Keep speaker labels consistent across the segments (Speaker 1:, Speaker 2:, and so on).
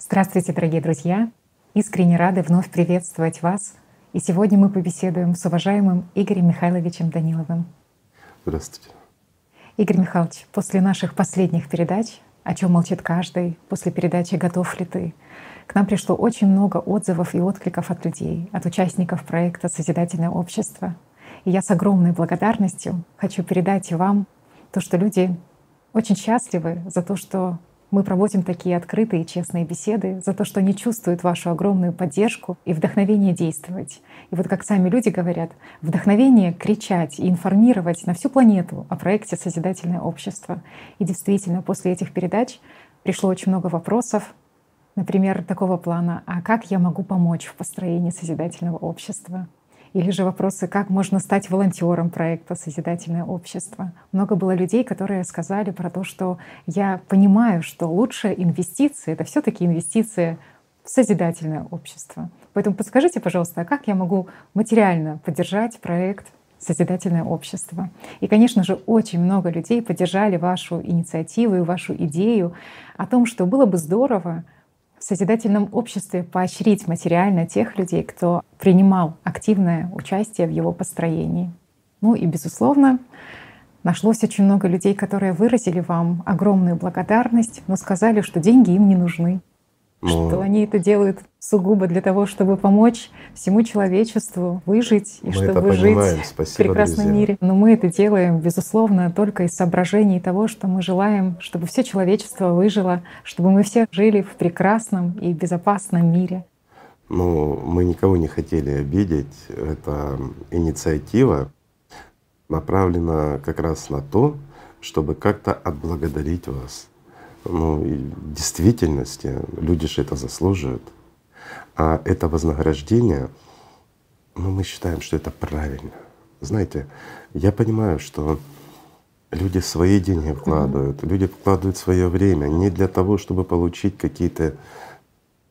Speaker 1: Здравствуйте, дорогие друзья! Искренне рады вновь приветствовать вас. И сегодня мы побеседуем с уважаемым Игорем Михайловичем Даниловым.
Speaker 2: Здравствуйте.
Speaker 1: Игорь Михайлович, после наших последних передач «О чем молчит каждый», после передачи «Готов ли ты?», к нам пришло очень много отзывов и откликов от людей, от участников проекта «Созидательное общество». И я с огромной благодарностью хочу передать вам то, что люди очень счастливы за то, что мы проводим такие открытые и честные беседы за то, что они чувствуют вашу огромную поддержку и вдохновение действовать. И вот как сами люди говорят, вдохновение кричать и информировать на всю планету о проекте «Созидательное общество». И действительно, после этих передач пришло очень много вопросов, например, такого плана, а как я могу помочь в построении созидательного общества? Или же вопросы, как можно стать волонтером проекта «Созидательное общество». Много было людей, которые сказали про то, что я понимаю, что лучшая инвестиция — это все таки инвестиция в созидательное общество. Поэтому подскажите, пожалуйста, а как я могу материально поддержать проект созидательное общество. И, конечно же, очень много людей поддержали вашу инициативу и вашу идею о том, что было бы здорово в созидательном обществе поощрить материально тех людей, кто принимал активное участие в его построении. Ну и, безусловно, нашлось очень много людей, которые выразили вам огромную благодарность, но сказали, что деньги им не нужны. Но... Что ну, они это делают сугубо для того, чтобы помочь всему человечеству выжить и
Speaker 2: мы
Speaker 1: чтобы жить Спасибо, в прекрасном друзья. мире. Но мы это делаем, безусловно, только из соображений того, что мы желаем, чтобы все человечество выжило, чтобы мы все жили в прекрасном и безопасном мире.
Speaker 2: Ну, мы никого не хотели обидеть. Эта инициатива направлена как раз на то, чтобы как-то отблагодарить вас ну, в действительности люди же это заслуживают. А это вознаграждение, ну, мы считаем, что это правильно. Знаете, я понимаю, что люди свои деньги вкладывают, люди вкладывают свое время не для того, чтобы получить какие-то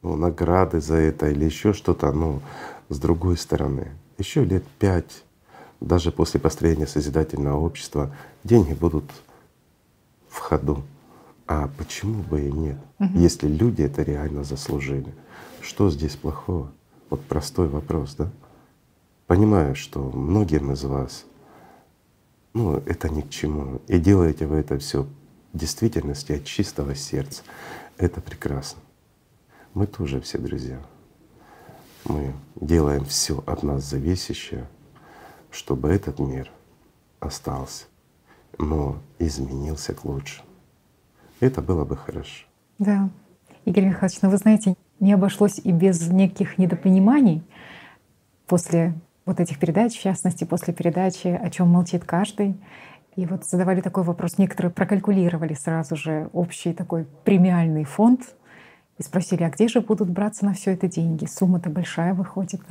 Speaker 2: ну, награды за это или еще что-то, но с другой стороны, еще лет пять, даже после построения созидательного общества, деньги будут в ходу. А почему бы и нет, угу. если люди это реально заслужили? Что здесь плохого? Вот простой вопрос, да? Понимаю, что многим из вас, ну, это ни к чему. И делаете вы это все в действительности от чистого сердца. Это прекрасно. Мы тоже все друзья. Мы делаем все от нас зависящее, чтобы этот мир остался, но изменился к лучшему. Это было бы хорошо.
Speaker 1: Да. Игорь Михайлович, ну вы знаете, не обошлось и без неких недопониманий после вот этих передач, в частности, после передачи «О чем молчит каждый». И вот задавали такой вопрос. Некоторые прокалькулировали сразу же общий такой премиальный фонд и спросили, а где же будут браться на все это деньги? Сумма-то большая выходит.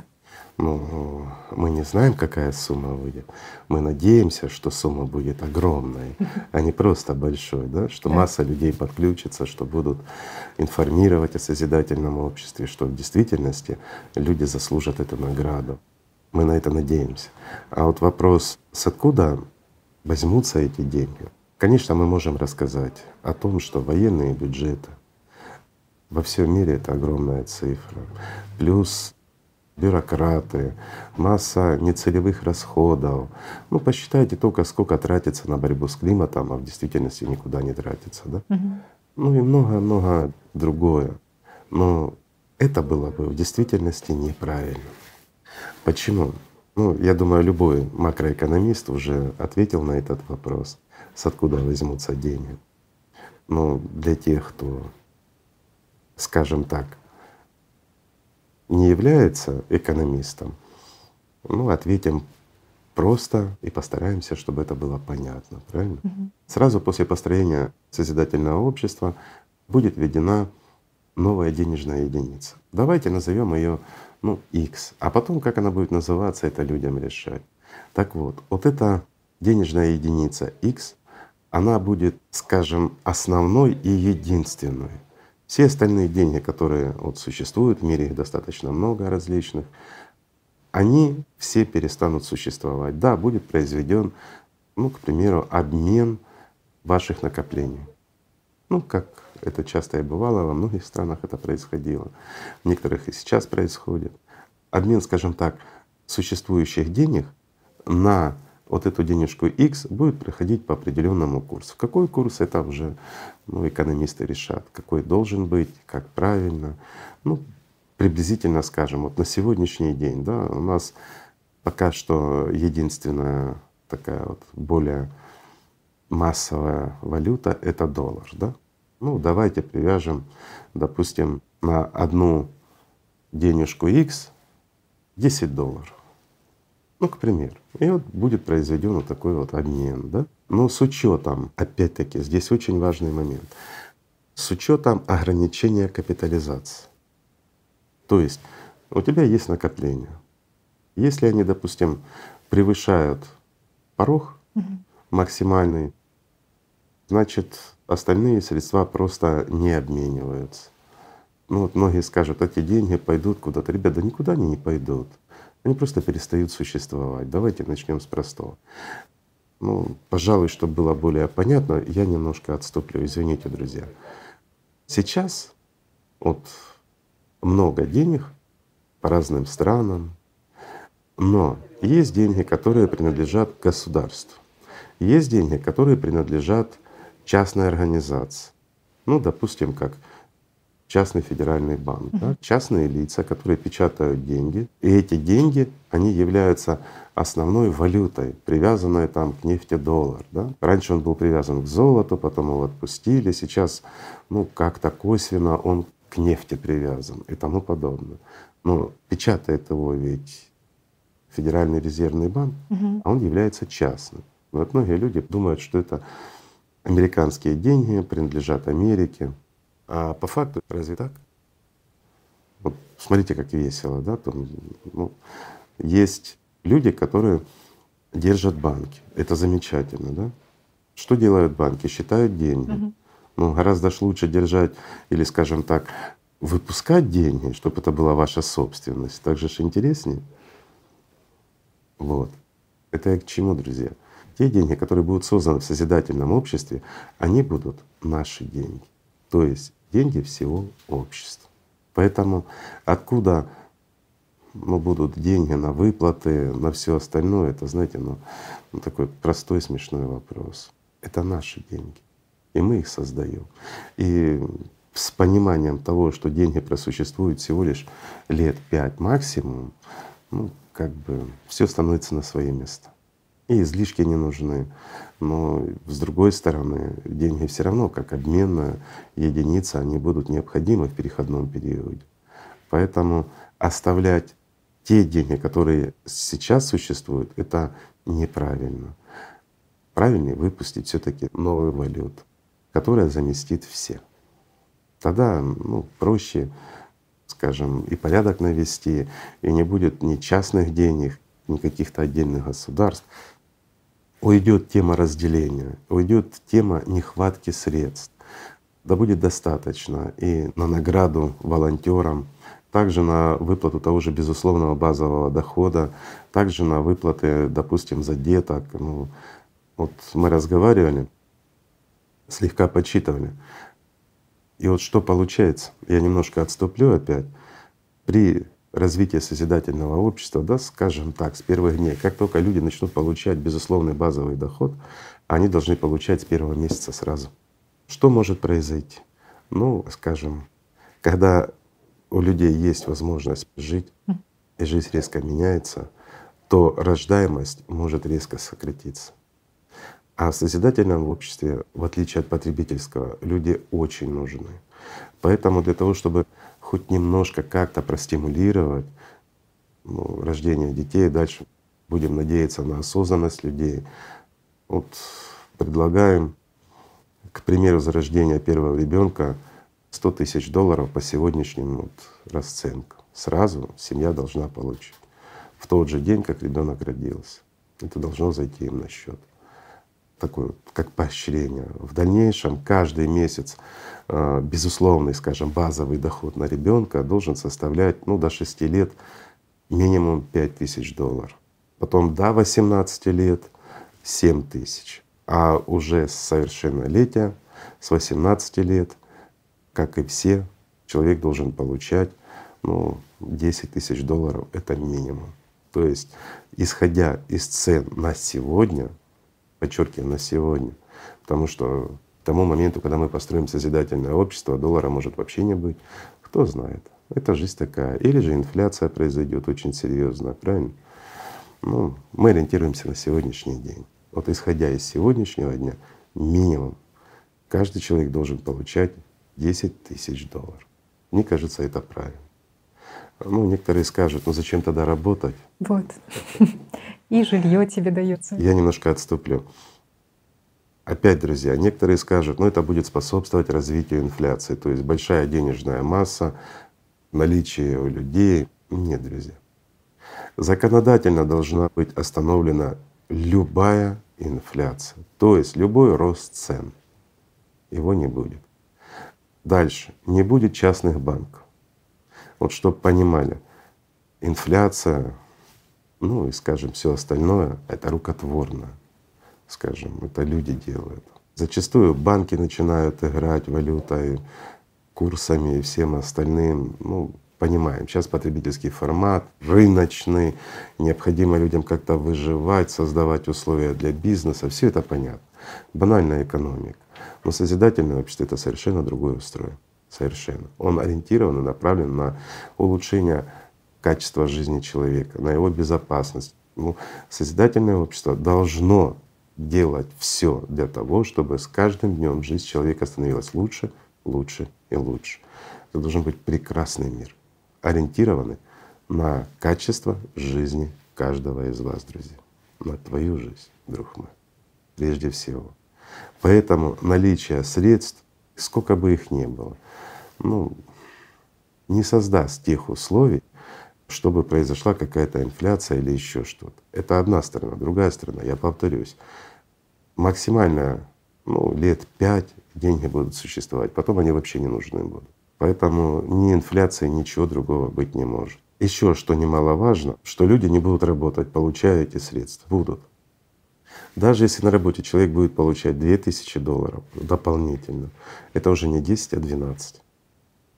Speaker 2: Ну, мы не знаем, какая сумма выйдет. Мы надеемся, что сумма будет огромной, а не просто большой, да? что масса людей подключится, что будут информировать о созидательном обществе, что в действительности люди заслужат эту награду. Мы на это надеемся. А вот вопрос, с откуда возьмутся эти деньги? Конечно, мы можем рассказать о том, что военные бюджеты во всем мире это огромная цифра. Плюс бюрократы, масса нецелевых расходов. Ну, посчитайте только, сколько тратится на борьбу с климатом, а в действительности никуда не тратится, да? Угу. Ну и много-много другое. Но это было бы в действительности неправильно. Почему? Ну, я думаю, любой макроэкономист уже ответил на этот вопрос, с откуда возьмутся деньги. Но для тех, кто, скажем так, не является экономистом, ну, ответим просто и постараемся, чтобы это было понятно, правильно? Угу. Сразу после построения созидательного общества будет введена новая денежная единица. Давайте назовем ее ну, X, а потом, как она будет называться, это людям решать. Так вот, вот эта денежная единица X, она будет, скажем, основной и единственной. Все остальные деньги, которые вот существуют в мире, их достаточно много различных, они все перестанут существовать. Да, будет произведен, ну, к примеру, обмен ваших накоплений. Ну, как Это часто и бывало, во многих странах это происходило, в некоторых и сейчас происходит. Обмен, скажем так, существующих денег на вот эту денежку X будет проходить по определенному курсу. Какой курс это уже ну, экономисты решат, какой должен быть, как правильно. Ну, приблизительно скажем, вот на сегодняшний день, да, у нас пока что единственная такая вот более массовая валюта — это доллар, да? Ну, давайте привяжем, допустим, на одну денежку X 10 долларов. Ну, к примеру. И вот будет произведен вот такой вот обмен, да? Но с учетом, опять-таки, здесь очень важный момент, с учетом ограничения капитализации. То есть у тебя есть накопления. Если они, допустим, превышают порог угу. максимальный, значит остальные средства просто не обмениваются. Ну вот многие скажут, эти деньги пойдут куда-то. Ребята, да никуда они не пойдут. Они просто перестают существовать. Давайте начнем с простого. Ну, пожалуй, чтобы было более понятно, я немножко отступлю, извините, друзья. Сейчас вот много денег по разным странам, но есть деньги, которые принадлежат государству, есть деньги, которые принадлежат частной организации. Ну, допустим, как частный федеральный банк, да, частные лица, которые печатают деньги, и эти деньги, они являются основной валютой, привязанной там к нефти доллар. Да. Раньше он был привязан к золоту, потом его отпустили, сейчас ну как-то косвенно он к нефти привязан и тому подобное. Но печатает его ведь Федеральный резервный банк, угу. а он является частным. Вот многие люди думают, что это американские деньги принадлежат Америке. А по факту разве так? Вот смотрите, как весело, да? Там, ну, есть люди, которые держат банки. Это замечательно, да? Что делают банки? Считают деньги. Угу. Ну, гораздо лучше держать или, скажем так, выпускать деньги, чтобы это была ваша собственность. Так же ж интереснее. Вот. Это я к чему, друзья? Те деньги, которые будут созданы в созидательном обществе, они будут наши деньги. То есть деньги всего общества. Поэтому откуда ну, будут деньги на выплаты, на все остальное, это, знаете, ну, ну такой простой смешной вопрос. Это наши деньги, и мы их создаем. И с пониманием того, что деньги просуществуют всего лишь лет пять максимум, ну, как бы все становится на свои места. И излишки не нужны. Но с другой стороны, деньги все равно как обменная единица, они будут необходимы в переходном периоде. Поэтому оставлять те деньги, которые сейчас существуют, это неправильно. Правильнее выпустить все таки новую валюту, которая заместит всех. Тогда ну, проще, скажем, и порядок навести, и не будет ни частных денег, ни каких-то отдельных государств, уйдет тема разделения, уйдет тема нехватки средств. Да будет достаточно и на награду волонтерам, также на выплату того же безусловного базового дохода, также на выплаты, допустим, за деток. Ну, вот мы разговаривали, слегка подсчитывали. И вот что получается, я немножко отступлю опять, при развития созидательного общества, да, скажем так, с первых дней. Как только люди начнут получать безусловный базовый доход, они должны получать с первого месяца сразу. Что может произойти? Ну, скажем, когда у людей есть возможность жить, и жизнь резко меняется, то рождаемость может резко сократиться. А в созидательном обществе, в отличие от потребительского, люди очень нужны. Поэтому для того, чтобы хоть немножко как-то простимулировать ну, рождение детей. Дальше будем надеяться на осознанность людей. Вот предлагаем, к примеру, за рождение первого ребенка 100 тысяч долларов по сегодняшним вот расценкам. Сразу семья должна получить в тот же день, как ребенок родился. Это должно зайти им на счет. Такое как поощрение. В дальнейшем каждый месяц безусловный, скажем, базовый доход на ребенка должен составлять ну, до 6 лет минимум 5 тысяч долларов. Потом до 18 лет 7 тысяч. А уже с совершеннолетия, с 18 лет как и все, человек должен получать ну, 10 тысяч долларов — это минимум. То есть, исходя из цен на сегодня, подчеркиваю, на сегодня, потому что тому моменту, когда мы построим созидательное общество, доллара может вообще не быть. Кто знает? Это жизнь такая. Или же инфляция произойдет очень серьезно, правильно? Ну, мы ориентируемся на сегодняшний день. Вот исходя из сегодняшнего дня, минимум каждый человек должен получать 10 тысяч долларов. Мне кажется, это правильно. Ну, некоторые скажут, ну зачем тогда работать?
Speaker 1: Вот. И жилье тебе дается.
Speaker 2: Я немножко отступлю. Опять, друзья, некоторые скажут, ну это будет способствовать развитию инфляции, то есть большая денежная масса, наличие у людей. Нет, друзья. Законодательно должна быть остановлена любая инфляция, то есть любой рост цен. Его не будет. Дальше. Не будет частных банков. Вот чтобы понимали, инфляция, ну и скажем, все остальное — это рукотворно, скажем, это люди делают. Зачастую банки начинают играть валютой, курсами и всем остальным. Ну, понимаем, сейчас потребительский формат, рыночный, необходимо людям как-то выживать, создавать условия для бизнеса, все это понятно. Банальная экономика. Но созидательное общество — это совершенно другой устрой. Совершенно. Он ориентирован и направлен на улучшение качества жизни человека, на его безопасность. Ну, созидательное общество должно делать все для того, чтобы с каждым днем жизнь человека становилась лучше, лучше и лучше. Это должен быть прекрасный мир, ориентированный на качество жизни каждого из вас, друзья, на твою жизнь, друг мой, прежде всего. Поэтому наличие средств, сколько бы их ни было, ну, не создаст тех условий, чтобы произошла какая-то инфляция или еще что-то. Это одна сторона. Другая сторона, я повторюсь, максимально ну, лет пять деньги будут существовать, потом они вообще не нужны будут. Поэтому ни инфляции, ничего другого быть не может. Еще что немаловажно, что люди не будут работать, получая эти средства. Будут. Даже если на работе человек будет получать 2000 долларов дополнительно, это уже не 10, а 12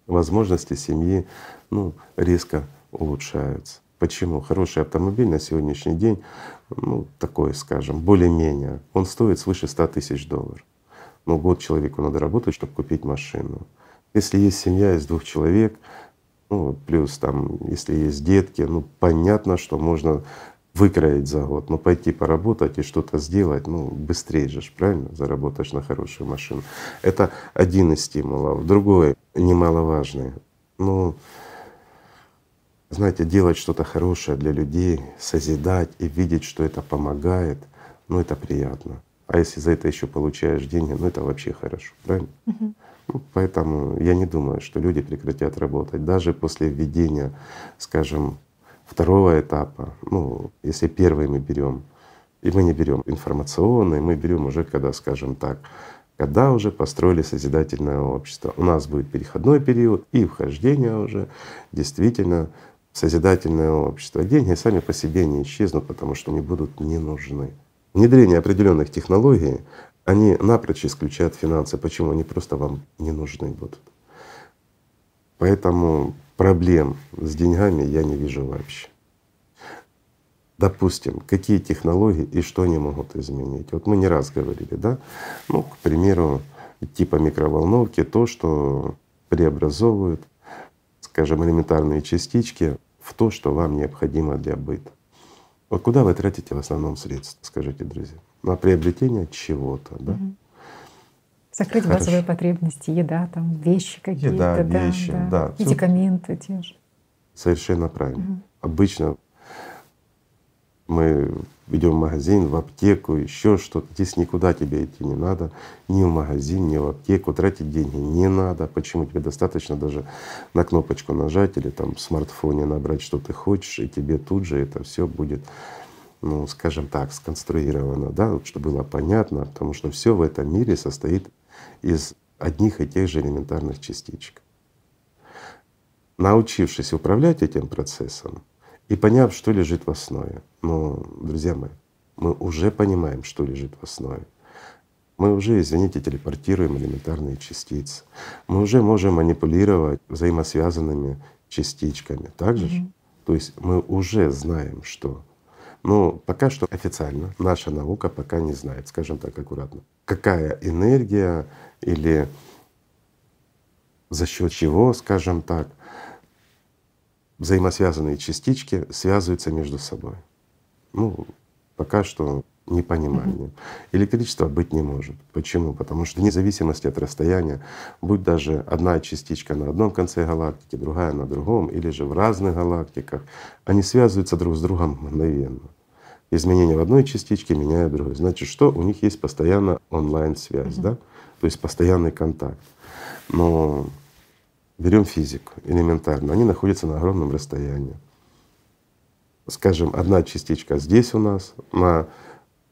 Speaker 2: возможности семьи ну, резко улучшаются. Почему? Хороший автомобиль на сегодняшний день, ну такой, скажем, более-менее, он стоит свыше 100 тысяч долларов. Но год человеку надо работать, чтобы купить машину. Если есть семья из двух человек, ну плюс там, если есть детки, ну понятно, что можно выкроить за год, но пойти поработать и что-то сделать, ну быстрее же, правильно, заработаешь на хорошую машину. Это один из стимулов. Другой немаловажный. Ну, знаете, делать что-то хорошее для людей, созидать и видеть, что это помогает, ну это приятно. А если за это еще получаешь деньги, ну это вообще хорошо, правильно?
Speaker 1: Угу.
Speaker 2: Ну, поэтому я не думаю, что люди прекратят работать. Даже после введения, скажем, второго этапа, ну, если первый мы берем, и мы не берем информационный, мы берем уже, когда, скажем так, когда уже построили созидательное общество. У нас будет переходной период и вхождение уже действительно созидательное общество. Деньги сами по себе не исчезнут, потому что они будут не нужны. Внедрение определенных технологий, они напрочь исключают финансы. Почему? Они просто вам не нужны будут. Поэтому проблем с деньгами я не вижу вообще. Допустим, какие технологии и что они могут изменить. Вот мы не раз говорили, да, ну, к примеру, типа микроволновки, то, что преобразовывают, скажем, элементарные частички в то, что вам необходимо для быта. Вот куда вы тратите в основном средства, скажите, друзья? На приобретение чего-то, да? Угу.
Speaker 1: Закрыть Хорошо. базовые потребности, еда, там, вещи какие-то,
Speaker 2: еда, да, вещи, да, да.
Speaker 1: медикаменты те же.
Speaker 2: Совершенно правильно. Угу. Обычно мы идем в магазин, в аптеку, еще что-то. Здесь никуда тебе идти не надо, ни в магазин, ни в аптеку, тратить деньги не надо. Почему? Тебе достаточно даже на кнопочку нажать или там в смартфоне набрать, что ты хочешь, и тебе тут же это все будет ну, скажем так, сконструировано, да, чтобы было понятно, потому что все в этом мире состоит из одних и тех же элементарных частичек. Научившись управлять этим процессом и поняв, что лежит в основе, но, друзья мои, мы уже понимаем, что лежит в основе. Мы уже, извините, телепортируем элементарные частицы. Мы уже можем манипулировать взаимосвязанными частичками. Также mm-hmm. То есть мы уже знаем, что. Но пока что официально наша наука пока не знает, скажем так аккуратно, какая энергия или за счет чего, скажем так, взаимосвязанные частички связываются между собой. Ну, пока что непонимание. Электричества быть не может. Почему? Потому что вне зависимости от расстояния, будь даже одна частичка на одном конце галактики, другая на другом, или же в разных галактиках, они связываются друг с другом мгновенно. Изменения в одной частичке меняют другой. Значит, что у них есть постоянно онлайн-связь, да? То есть постоянный контакт. Но берем физику элементарно, они находятся на огромном расстоянии. Скажем, одна частичка здесь у нас на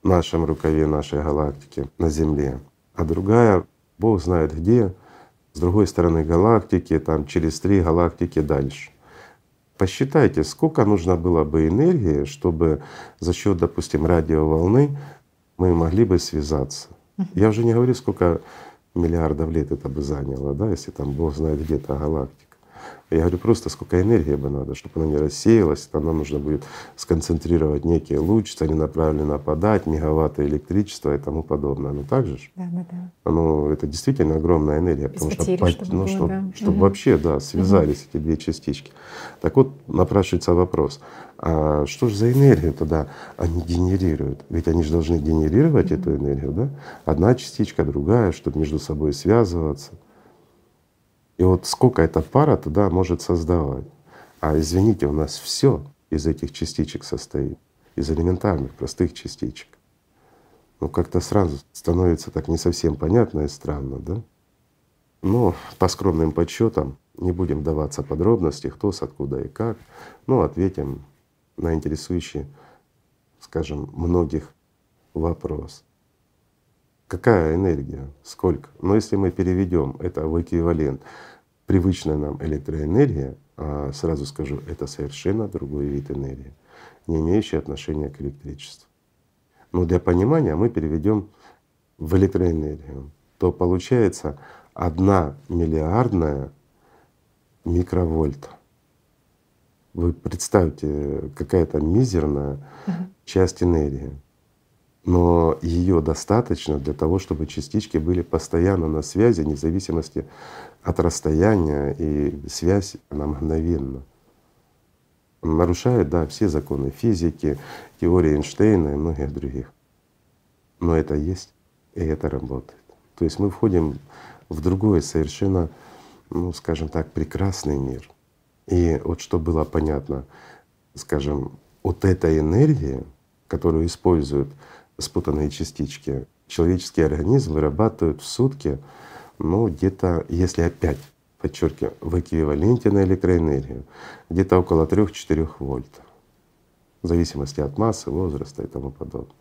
Speaker 2: нашем рукаве нашей галактики на Земле, а другая Бог знает где, с другой стороны галактики, там через три галактики дальше. Посчитайте, сколько нужно было бы энергии, чтобы за счет, допустим, радиоволны мы могли бы связаться. Я уже не говорю, сколько миллиардов лет это бы заняло, да, если там Бог знает где-то галактика. Я говорю просто, сколько энергии бы надо, чтобы она не рассеялась, нам нужно будет сконцентрировать некий луч, целенаправленно подать, мегаватты электричества и тому подобное. Ну так же?
Speaker 1: Да, да, да.
Speaker 2: Ну это действительно огромная энергия, потому
Speaker 1: потери,
Speaker 2: что,
Speaker 1: чтобы
Speaker 2: ну,
Speaker 1: было,
Speaker 2: чтобы,
Speaker 1: да.
Speaker 2: чтобы
Speaker 1: Мгм.
Speaker 2: вообще да, связались эти две частички. Так вот напрашивается вопрос, а что же за энергию тогда они генерируют? Ведь они же должны генерировать эту энергию, да? Одна частичка, другая, чтобы между собой связываться. И вот сколько эта пара тогда может создавать? А извините, у нас все из этих частичек состоит, из элементарных, простых частичек. Ну как-то сразу становится так не совсем понятно и странно, да? Но по скромным подсчетам, не будем вдаваться в подробности, кто с откуда и как, но ответим на интересующий, скажем, многих вопрос. Какая энергия? Сколько? Но если мы переведем это в эквивалент привычная нам электроэнергия, а сразу скажу, это совершенно другой вид энергии, не имеющий отношения к электричеству. Но для понимания мы переведем в электроэнергию, то получается одна миллиардная микровольта. Вы представьте, какая-то мизерная часть энергии. Но ее достаточно для того, чтобы частички были постоянно на связи, вне зависимости от расстояния, и связь она мгновенна. Нарушает, да, все законы физики, теории Эйнштейна и многих других. Но это есть, и это работает. То есть мы входим в другой совершенно, ну скажем так, прекрасный мир. И вот что было понятно, скажем, от этой энергии, которую используют спутанные частички, человеческий организм вырабатывает в сутки, ну где-то, если опять подчеркиваю, в эквиваленте на электроэнергию, где-то около 3-4 вольт, в зависимости от массы, возраста и тому подобное.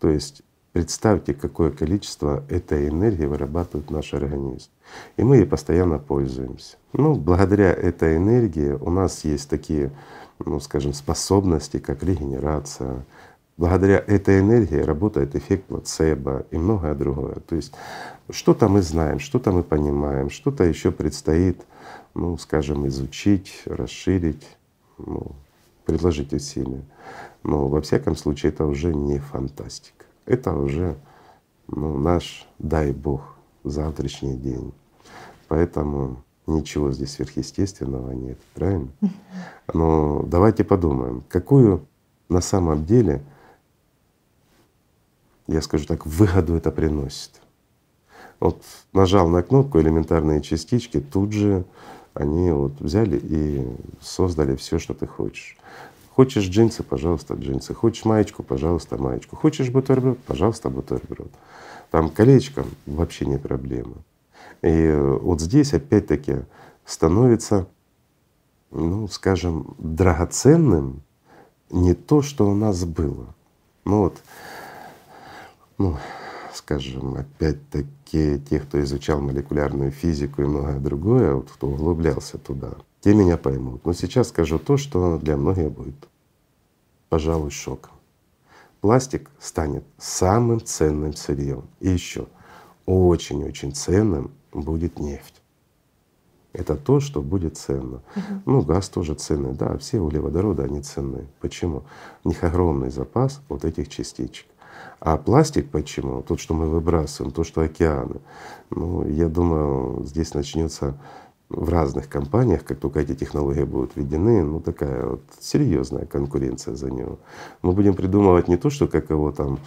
Speaker 2: То есть представьте, какое количество этой энергии вырабатывает наш организм. И мы ей постоянно пользуемся. Ну, благодаря этой энергии у нас есть такие, ну, скажем, способности, как регенерация. Благодаря этой энергии работает эффект плацебо и многое другое. То есть что-то мы знаем, что-то мы понимаем, что-то еще предстоит, ну, скажем, изучить, расширить, ну, предложить усилия. Но во всяком случае это уже не фантастика. Это уже ну, наш, дай Бог, завтрашний день. Поэтому ничего здесь сверхъестественного нет, правильно? Но давайте подумаем, какую на самом деле, я скажу так, выгоду это приносит. Вот нажал на кнопку элементарные частички, тут же они вот взяли и создали все, что ты хочешь. Хочешь джинсы, пожалуйста, джинсы. Хочешь маечку, пожалуйста, маечку. Хочешь бутерброд, пожалуйста, бутерброд. Там колечко вообще не проблема. И вот здесь опять-таки становится, ну, скажем, драгоценным не то, что у нас было. Ну вот, ну, скажем, опять-таки те, кто изучал молекулярную физику и многое другое, вот кто углублялся туда, те меня поймут. Но сейчас скажу то, что для многих будет, пожалуй, шоком. пластик станет самым ценным сырьем. И еще очень-очень ценным будет нефть. Это то, что будет ценно.
Speaker 1: Мгм.
Speaker 2: Ну, газ тоже ценный, да, все углеводороды, они ценны. Почему? У них огромный запас вот этих частичек. А пластик почему? Тот, что мы выбрасываем, то, что океаны. Ну, я думаю, здесь начнется в разных компаниях, как только эти технологии будут введены, ну такая вот серьезная конкуренция за него. Мы будем придумывать не то, что как его там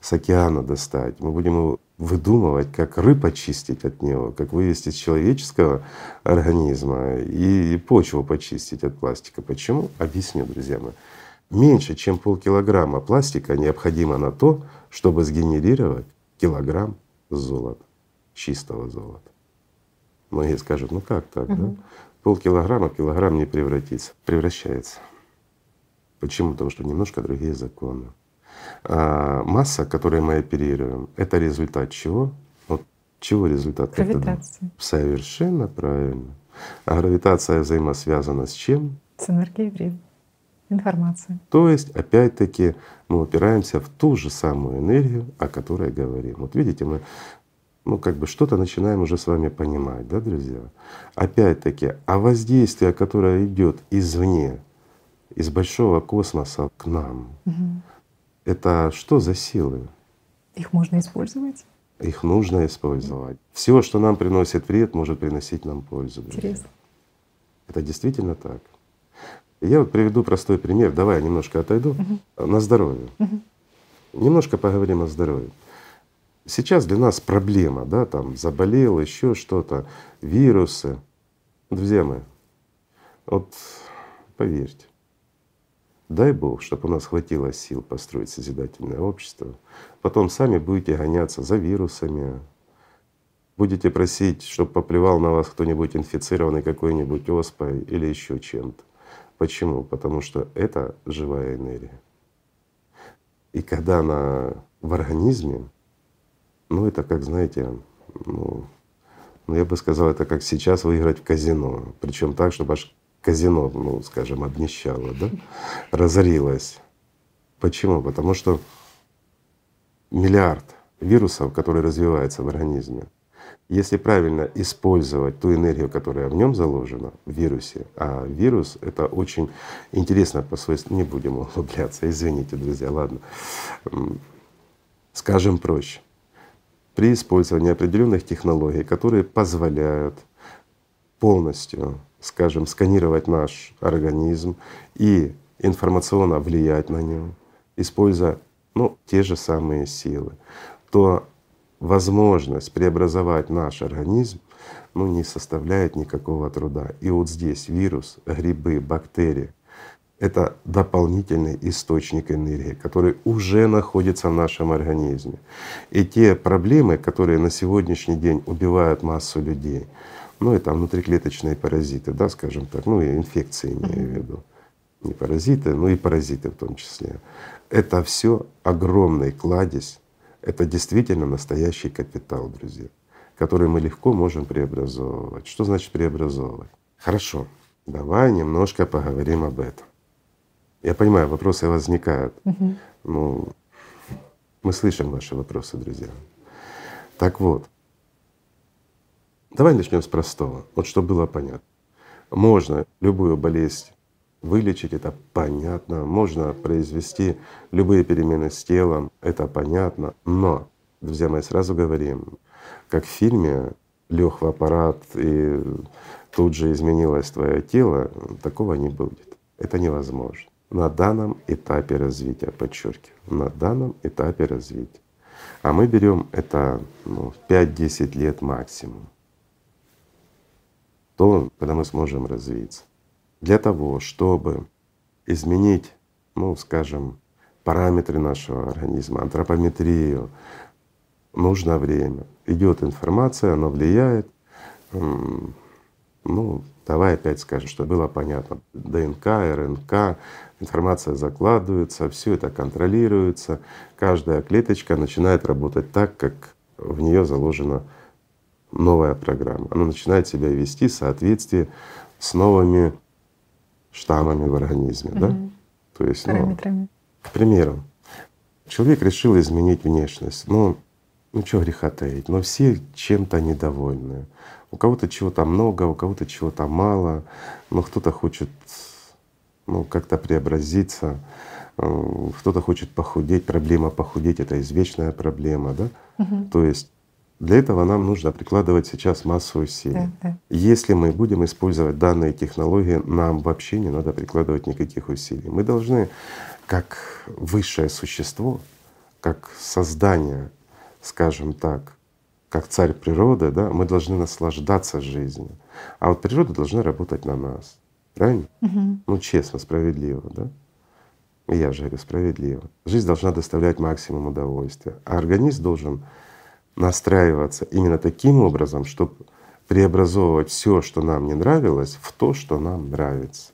Speaker 2: с океана достать, мы будем выдумывать, как рыб очистить от него, как вывести из человеческого организма и почву почистить от пластика. Почему? Объясню, друзья мои. Меньше чем полкилограмма пластика необходимо на то, чтобы сгенерировать килограмм золота, чистого золота. Многие скажут, ну как так, да?
Speaker 1: Мгм.
Speaker 2: Полкилограмма в килограмм не превратится, превращается. Почему? Потому что немножко другие законы. А масса, которой мы оперируем, это результат чего? Вот чего результат? Думаешь?
Speaker 1: Гравитация.
Speaker 2: Совершенно правильно. А гравитация взаимосвязана с чем?
Speaker 1: С энергией времени. Информация.
Speaker 2: То есть, опять-таки, мы упираемся в ту же самую энергию, о которой говорим. Вот видите, мы ну, как бы что-то начинаем уже с вами понимать, да, друзья? Опять-таки, а воздействие, которое идет извне, из большого космоса к нам,
Speaker 1: Мгм.
Speaker 2: это что за силы?
Speaker 1: Их можно использовать.
Speaker 2: Их нужно использовать. Все, что нам приносит вред, может приносить нам пользу. друзья.
Speaker 1: Интересно.
Speaker 2: Это действительно так. Я вот приведу простой пример. Давай я немножко отойду
Speaker 1: Мгм.
Speaker 2: на здоровье.
Speaker 1: Мгм.
Speaker 2: Немножко поговорим о здоровье. Сейчас для нас проблема, да, там заболел, еще что-то, вирусы. Друзья мои, вот поверьте, дай Бог, чтобы у нас хватило сил построить созидательное общество. Потом сами будете гоняться за вирусами, будете просить, чтобы поплевал на вас кто-нибудь инфицированный какой-нибудь оспой или еще чем-то. Почему? Потому что это живая энергия. И когда она в организме, ну это как, знаете, ну, ну я бы сказал, это как сейчас выиграть в казино. Причем так, чтобы аж казино, ну скажем, обнищало, да, разорилось. Почему? Потому что миллиард вирусов, которые развиваются в организме, если правильно использовать ту энергию, которая в нем заложена, в вирусе, а вирус — это очень интересно по свойству, не будем углубляться, извините, друзья, ладно. Скажем проще. При использовании определенных технологий, которые позволяют полностью, скажем, сканировать наш организм и информационно влиять на него, используя ну, те же самые силы, то возможность преобразовать наш организм ну, не составляет никакого труда. И вот здесь вирус, грибы, бактерии — это дополнительный источник энергии, который уже находится в нашем организме. И те проблемы, которые на сегодняшний день убивают массу людей, ну это внутриклеточные паразиты, да, скажем так, ну и инфекции имею в виду, не паразиты, но и паразиты в том числе. Это все огромный кладезь, это действительно настоящий капитал, друзья, который мы легко можем преобразовывать. Что значит преобразовывать? Хорошо, давай немножко поговорим об этом. Я понимаю, вопросы возникают. Ну, мы слышим ваши вопросы, друзья. Так вот, давай начнем с простого, вот чтобы было понятно. Можно любую болезнь вылечить, это понятно. Можно произвести любые перемены с телом, это понятно. Но, друзья мои, сразу говорим, как в фильме лег в аппарат и тут же изменилось твое тело, такого не будет. Это невозможно. На данном этапе развития, подчеркиваю, на данном этапе развития. А мы берем это ну, 5-10 лет максимум. То, когда мы сможем развиться. Для того, чтобы изменить, ну, скажем, параметры нашего организма, антропометрию, нужно время. Идет информация, она влияет. Ну, давай опять скажем, что было понятно. ДНК, РНК, информация закладывается, все это контролируется. Каждая клеточка начинает работать так, как в нее заложена новая программа. Она начинает себя вести в соответствии с новыми штаммами в организме, да?
Speaker 1: Мгм.
Speaker 2: То есть, ну, к примеру, Человек решил изменить внешность. Ну, ну что греха таить, но все чем-то недовольны. У кого-то чего-то много, у кого-то чего-то мало, но кто-то хочет ну, как-то преобразиться, э, кто-то хочет похудеть. Проблема похудеть — это извечная проблема, да?
Speaker 1: Угу.
Speaker 2: То есть для этого нам нужно прикладывать сейчас массу усилий. Да, да. Если мы будем использовать данные технологии, нам вообще не надо прикладывать никаких усилий. Мы должны, как высшее существо, как создание, скажем так, как царь природы, да, мы должны наслаждаться жизнью. А вот природа должна работать на нас. Правильно?
Speaker 1: Угу.
Speaker 2: Ну, честно, справедливо, да? Я же говорю, справедливо. Жизнь должна доставлять максимум удовольствия, а организм должен настраиваться именно таким образом, чтобы преобразовывать все, что нам не нравилось, в то, что нам нравится.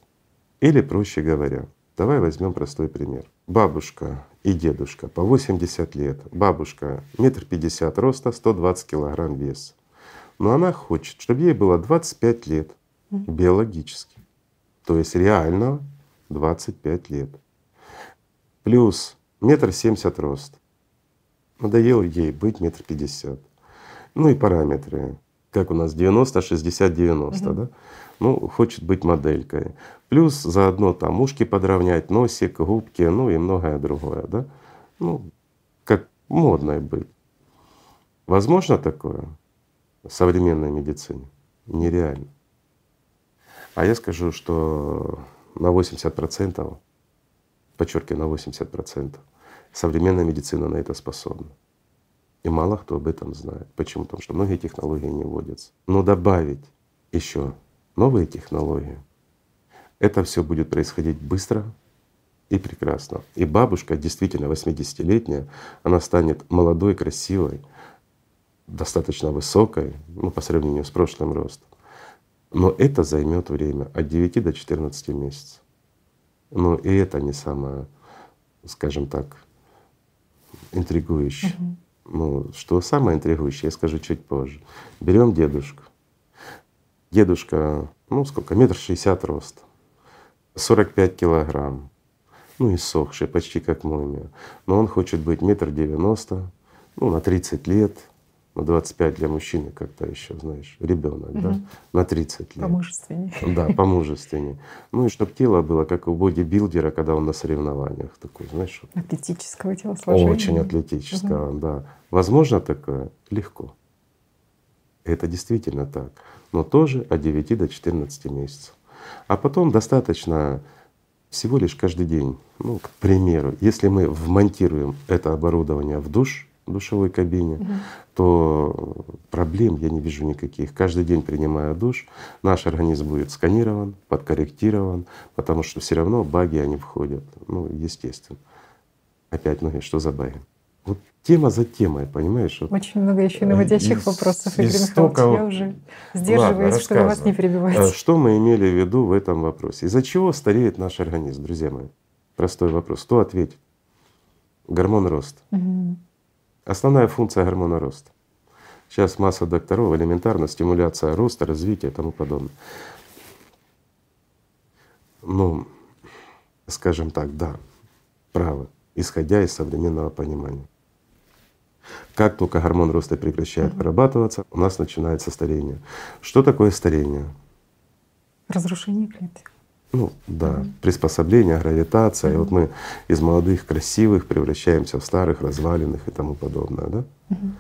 Speaker 2: Или проще говоря, давай возьмем простой пример. Бабушка и дедушка по 80 лет. Бабушка метр пятьдесят роста, 120 килограмм веса. Но она хочет, чтобы ей было 25 лет биологически. То есть реально 25 лет. Плюс метр семьдесят рост. Надоело ей быть метр пятьдесят. Ну и параметры, как у нас 90, 60, 90, угу. да? Ну, хочет быть моделькой. Плюс заодно там ушки подровнять, носик, губки, ну и многое другое, да? Ну, как модной быть. Возможно такое в современной медицине? Нереально. А я скажу, что на 80%, подчеркиваю, на 80%, Современная медицина на это способна. И мало кто об этом знает. Почему? Потому что многие технологии не вводятся. Но добавить еще новые технологии, это все будет происходить быстро и прекрасно. И бабушка, действительно 80-летняя, она станет молодой, красивой, достаточно высокой, ну, по сравнению с прошлым ростом. Но это займет время от 9 до 14 месяцев. Но и это не самое, скажем так, интригующее. Угу. Ну, что самое интригующее, я скажу чуть позже. Берем дедушку. Дедушка, ну сколько, метр шестьдесят рост, 45 килограмм, ну и сохший, почти как мумия. Но он хочет быть метр девяносто, ну на 30 лет, на 25 для мужчины как-то еще, знаешь, ребенок, угу. да, на 30 лет.
Speaker 1: Помужественнее.
Speaker 2: Да, помужественнее. Ну и чтобы тело было как у бодибилдера, когда он на соревнованиях такой, знаешь.
Speaker 1: Атлетического телосложения.
Speaker 2: Очень атлетического, угу. да. Возможно такое? Легко. Это действительно так. Но тоже от 9 до 14 месяцев. А потом достаточно всего лишь каждый день, ну, к примеру, если мы вмонтируем это оборудование в душ, душевой кабине, угу. то проблем я не вижу никаких. Каждый день принимая душ, наш организм будет сканирован, подкорректирован, потому что все равно баги они входят. Ну, естественно. Опять многие, что за баги? Вот тема за темой, понимаешь? Вот.
Speaker 1: Очень много еще наводящих из, вопросов, Игорь Михайлович. Столько... Я уже сдерживаюсь, Ладно, чтобы вас не перебивать. Э,
Speaker 2: что мы имели в виду в этом вопросе? Из-за чего стареет наш организм, друзья мои? Простой вопрос. Кто ответит? Гормон роста.
Speaker 1: Угу.
Speaker 2: Основная функция гормона роста. Сейчас масса докторов элементарно стимуляция роста, развития и тому подобное. Ну, скажем так, да, правы, исходя из современного понимания. Как только гормон роста прекращает угу. вырабатываться, у нас начинается старение. Что такое старение?
Speaker 1: Разрушение клеток.
Speaker 2: Ну да, mm-hmm. приспособление, гравитация. Mm-hmm. И вот мы из молодых, красивых превращаемся в старых, разваленных и тому подобное, да?
Speaker 1: Mm-hmm.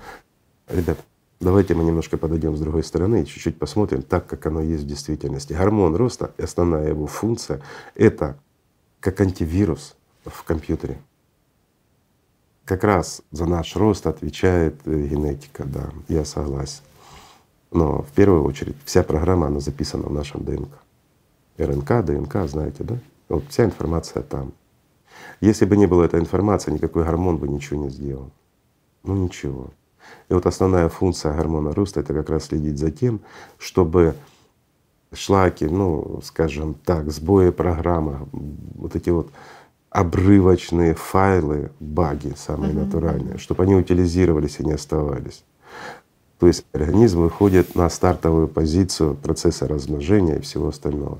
Speaker 2: Ребят, давайте мы немножко подойдем с другой стороны и чуть-чуть посмотрим так, как оно есть в действительности. Гормон роста, основная его функция — это как антивирус в компьютере. Как раз за наш рост отвечает э, генетика, да, я согласен. Но в первую очередь вся программа, она записана в нашем ДНК. РНК, ДНК, знаете, да? Вот вся информация там. Если бы не было этой информации, никакой гормон бы ничего не сделал. Ну ничего. И вот основная функция гормона роста — это как раз следить за тем, чтобы шлаки, ну, скажем так, сбои программы, вот эти вот обрывочные файлы, баги самые uh-huh. натуральные, чтобы они утилизировались и не оставались. То есть организм выходит на стартовую позицию процесса размножения и всего остального.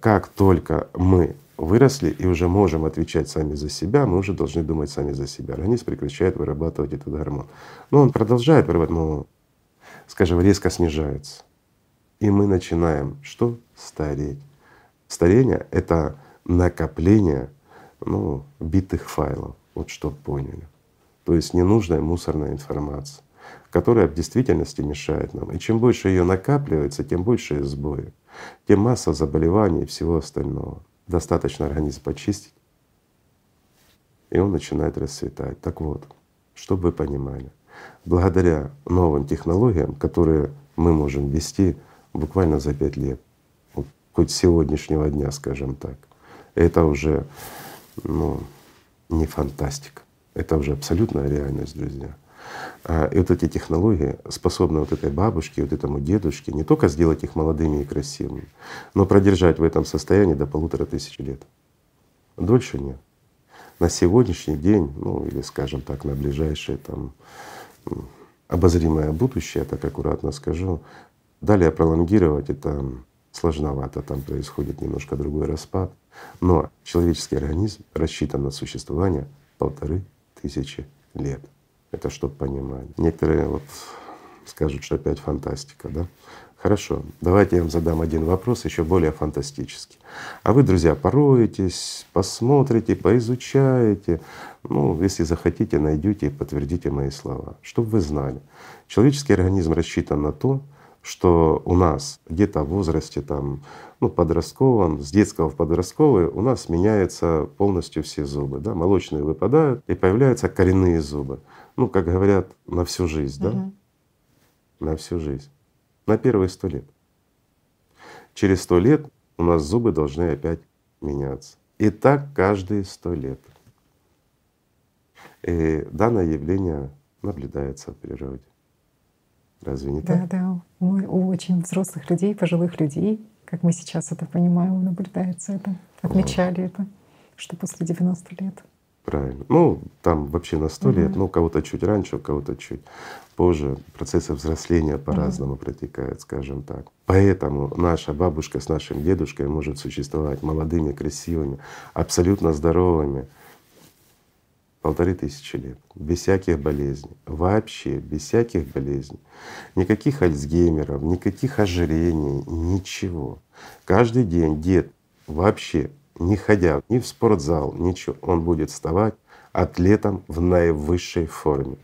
Speaker 2: Как только мы выросли и уже можем отвечать сами за себя, мы уже должны думать сами за себя. Организм прекращает вырабатывать этот гормон. Но он продолжает вырабатывать, но, скажем, резко снижается. И мы начинаем что? Стареть. Старение — это накопление ну, битых файлов, вот чтоб поняли. То есть ненужная мусорная информация, которая в действительности мешает нам. И чем больше ее накапливается, тем больше сбоев, тем масса заболеваний и всего остального. Достаточно организм почистить, и он начинает расцветать. Так вот, чтобы вы понимали, благодаря новым технологиям, которые мы можем ввести буквально за пять лет, вот хоть сегодняшнего дня, скажем так, это уже ну, не фантастика, это уже абсолютная реальность, друзья. А, и вот эти технологии способны вот этой бабушке, вот этому дедушке не только сделать их молодыми и красивыми, но продержать в этом состоянии до полутора тысяч лет. Дольше нет. На сегодняшний день, ну или скажем так, на ближайшее там обозримое будущее, так аккуратно скажу, далее пролонгировать это сложновато, там происходит немножко другой распад. Но человеческий организм рассчитан на существование полторы тысячи лет. Это чтобы понимать. Некоторые вот скажут, что опять фантастика, да? Хорошо, давайте я вам задам один вопрос, еще более фантастический. А вы, друзья, пороетесь, посмотрите, поизучаете, ну, если захотите, найдете и подтвердите мои слова, чтобы вы знали. Человеческий организм рассчитан на то, что у нас где-то в возрасте там, ну, подростковом, с детского в подростковый у нас меняются полностью все зубы. Да? Молочные выпадают и появляются коренные зубы ну, как говорят, на всю жизнь, да? Угу. На всю жизнь. На первые сто лет. Через сто лет у нас зубы должны опять меняться. И так каждые сто лет. И данное явление наблюдается в природе. Разве не
Speaker 1: да,
Speaker 2: так?
Speaker 1: Да, да. У очень взрослых людей, пожилых людей, как мы сейчас это понимаем, наблюдается это, отмечали это, что после 90 лет.
Speaker 2: Правильно. Ну, там вообще на сто угу. лет, ну, у кого-то чуть раньше, у кого-то чуть позже. Процессы взросления по-разному угу. протекают, скажем так. Поэтому наша бабушка с нашим дедушкой может существовать молодыми, красивыми, абсолютно здоровыми полторы тысячи лет, без всяких болезней, вообще без всяких болезней, никаких альцгеймеров, никаких ожирений, ничего. Каждый день дед вообще не ходя ни в спортзал, ничего, он будет вставать атлетом в наивысшей форме.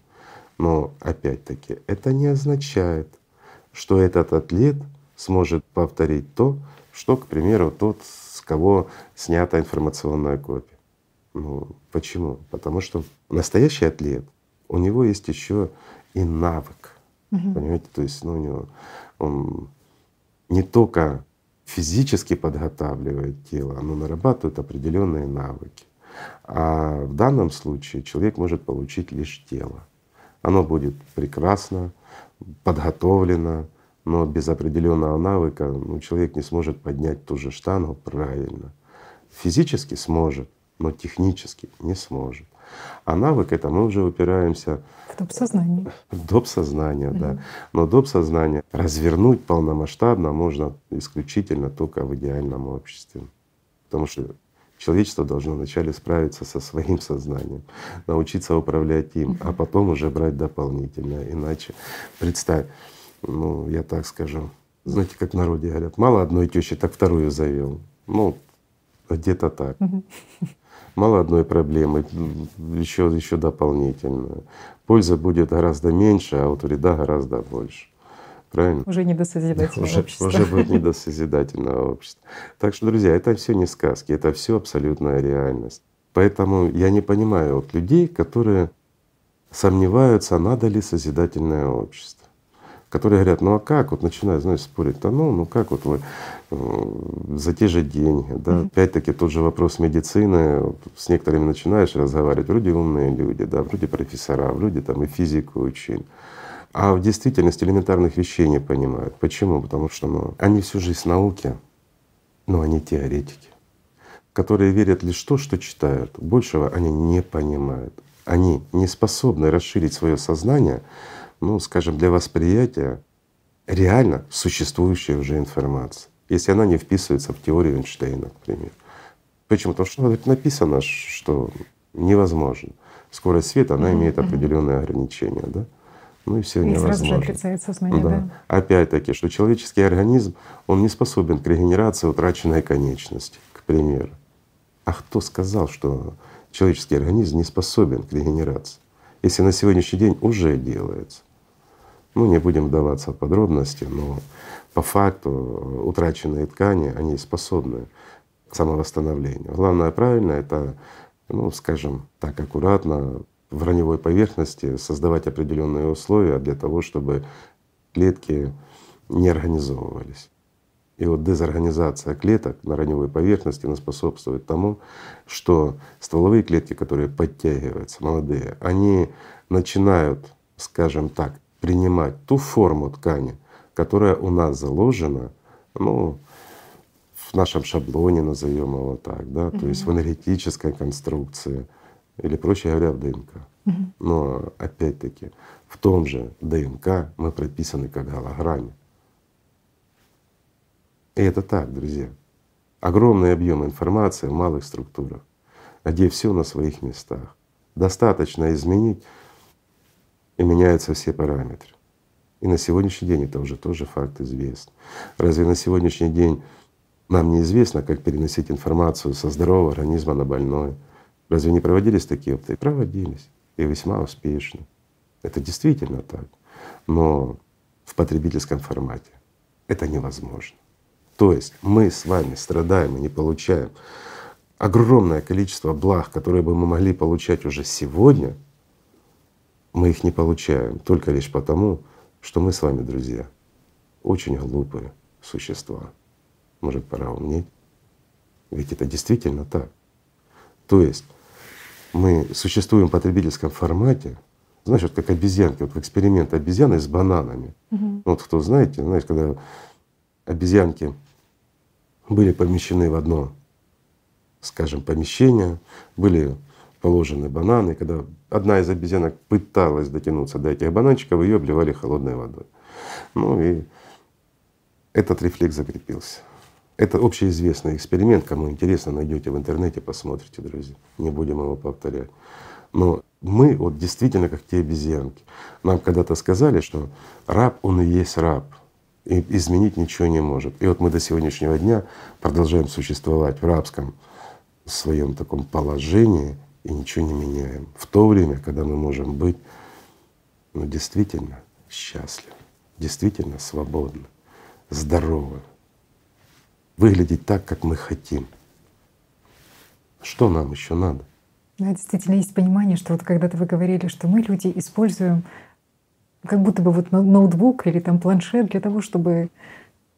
Speaker 2: Но опять-таки это не означает, что этот атлет сможет повторить то, что, к примеру, тот, с кого снята информационная копия. Ну почему? Потому что настоящий атлет, у него есть еще и навык. Угу. Понимаете, то есть ну, у него он не только физически подготавливает тело, оно нарабатывает определенные навыки. А в данном случае человек может получить лишь тело. Оно будет прекрасно, подготовлено, но без определенного навыка ну, человек не сможет поднять ту же штангу правильно. Физически сможет, но технически не сможет. А навык это мы уже упираемся
Speaker 1: в доп. сознание.
Speaker 2: В доп. сознание, mm да. Но доп. сознание развернуть полномасштабно можно исключительно только в идеальном обществе. Потому что человечество должно вначале справиться со своим сознанием, научиться управлять им, а потом уже брать дополнительное. Иначе представь, ну я так скажу, знаете, как в народе говорят, мало одной тещи, так вторую завел. Ну, где-то так мало одной проблемы, еще, еще дополнительно. Польза будет гораздо меньше, а вот вреда гораздо больше. Правильно?
Speaker 1: Уже не до созидательного
Speaker 2: уже,
Speaker 1: общества.
Speaker 2: Уже будет не до созидательного общества. Так что, друзья, это все не сказки, это все абсолютная реальность. Поэтому я не понимаю вот людей, которые сомневаются, надо ли созидательное общество которые говорят, ну а как, вот начинают, знаешь, спорить, да ну, ну как вот вы э, за те же деньги, да, mm-hmm. опять-таки тот же вопрос медицины, с некоторыми начинаешь разговаривать, вроде умные люди, да, вроде профессора, вроде там и физику учили, а в действительности элементарных вещей не понимают. Почему? Потому что ну, они всю жизнь в науке, но они теоретики, которые верят лишь то, что читают. Большего они не понимают. Они не способны расширить свое сознание ну, скажем, для восприятия реально существующей уже информации, если она не вписывается в теорию Эйнштейна, к примеру. Почему? Потому что написано, что невозможно. Скорость света, она имеет определенные ограничения, да? Ну и все
Speaker 1: и
Speaker 2: невозможно.
Speaker 1: сразу же отрицает сознание, да. да.
Speaker 2: Опять-таки, что человеческий организм, он не способен к регенерации утраченной конечности, к примеру. А кто сказал, что человеческий организм не способен к регенерации, если на сегодняшний день уже делается? Ну, не будем вдаваться в подробности, но по факту утраченные ткани, они способны к самовосстановлению. Главное правильно — это, ну, скажем так, аккуратно в раневой поверхности создавать определенные условия для того, чтобы клетки не организовывались. И вот дезорганизация клеток на раневой поверхности она способствует тому, что стволовые клетки, которые подтягиваются, молодые, они начинают, скажем так, принимать ту форму ткани, которая у нас заложена, ну, в нашем шаблоне, назовем его так, да, то есть в энергетической конструкции или, проще говоря, в ДНК. Но опять-таки в том же ДНК мы прописаны как голограмме. И это так, друзья. Огромный объем информации в малых структурах, где все на своих местах. Достаточно изменить, и меняются все параметры. И на сегодняшний день это уже тоже факт известен. Разве на сегодняшний день нам неизвестно, как переносить информацию со здорового организма на больной? Разве не проводились такие опыты? Проводились. И весьма успешно. Это действительно так. Но в потребительском формате это невозможно. То есть мы с вами страдаем и не получаем огромное количество благ, которые бы мы могли получать уже сегодня, мы их не получаем только лишь потому, что мы с вами, друзья, очень глупые существа. Может, пора умнеть? Ведь это действительно так. То есть мы существуем в потребительском формате, знаешь, вот как обезьянки, вот в эксперимент обезьяны с бананами. Угу. Вот кто знаете, знаешь, когда обезьянки были помещены в одно, скажем, помещение, были положены бананы, когда одна из обезьянок пыталась дотянуться до этих бананчиков, ее обливали холодной водой. Ну и этот рефлекс закрепился. Это общеизвестный эксперимент, кому интересно, найдете в интернете, посмотрите, друзья. Не будем его повторять. Но мы вот действительно как те обезьянки. Нам когда-то сказали, что раб, он и есть раб, и изменить ничего не может. И вот мы до сегодняшнего дня продолжаем существовать в рабском своем таком положении и ничего не меняем. В то время, когда мы можем быть ну, действительно счастливы, действительно свободны, здоровы, выглядеть так, как мы хотим. Что нам еще надо?
Speaker 1: Да, действительно есть понимание, что вот когда-то вы говорили, что мы люди используем как будто бы вот ноутбук или там планшет для того, чтобы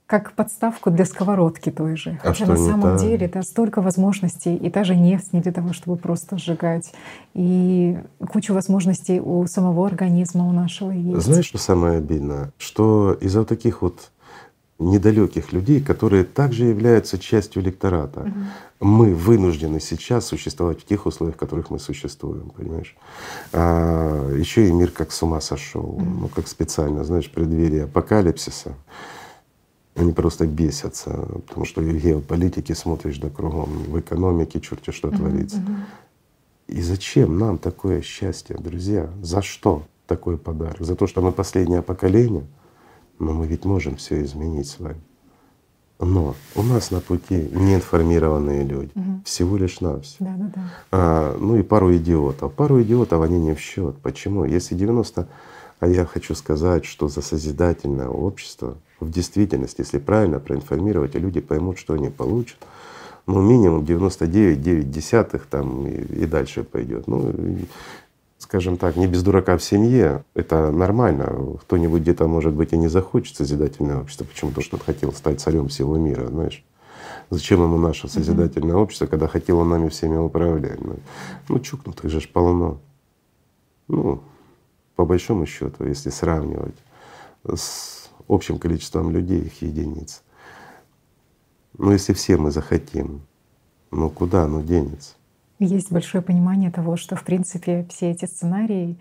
Speaker 1: как подставку для сковородки той же.
Speaker 2: А
Speaker 1: Хотя на самом
Speaker 2: так?
Speaker 1: деле да, столько возможностей, и та же нефть не для того, чтобы просто сжигать, и кучу возможностей у самого организма у нашего есть.
Speaker 2: Знаешь, что самое обидное? Что из-за таких вот недалеких людей, которые также являются частью электората. Угу. Мы вынуждены сейчас существовать в тех условиях, в которых мы существуем, понимаешь? А еще и мир как с ума сошел, угу. ну как специально, знаешь, преддверие апокалипсиса. Они просто бесятся, потому что в геополитике смотришь да кругом, в экономике черти что угу, творится. Угу. И зачем нам такое счастье, друзья? За что такой подарок? За то, что мы последнее поколение — но мы ведь можем все изменить с вами. Но у нас на пути неинформированные люди, угу. всего лишь навсего.
Speaker 1: Да, да, да.
Speaker 2: А, ну и пару идиотов. Пару идиотов они не в счет. Почему? Если 90, а я хочу сказать, что за созидательное общество в действительности, если правильно проинформировать, и люди поймут, что они получат, ну минимум 99,9 десятых там и, и дальше пойдет. Ну скажем так, не без дурака в семье, это нормально. Кто-нибудь где-то, может быть, и не захочет созидательное общество. Почему? Потому что он хотел стать царем всего мира, знаешь. Зачем ему наше созидательное общество, когда хотел он нами всеми управлять? Ну, ну чукнутых же ж полно. Ну, по большому счету, если сравнивать с общим количеством людей, их единиц. Но если все мы захотим, ну куда оно денется?
Speaker 1: Есть большое понимание того, что, в принципе, все эти сценарии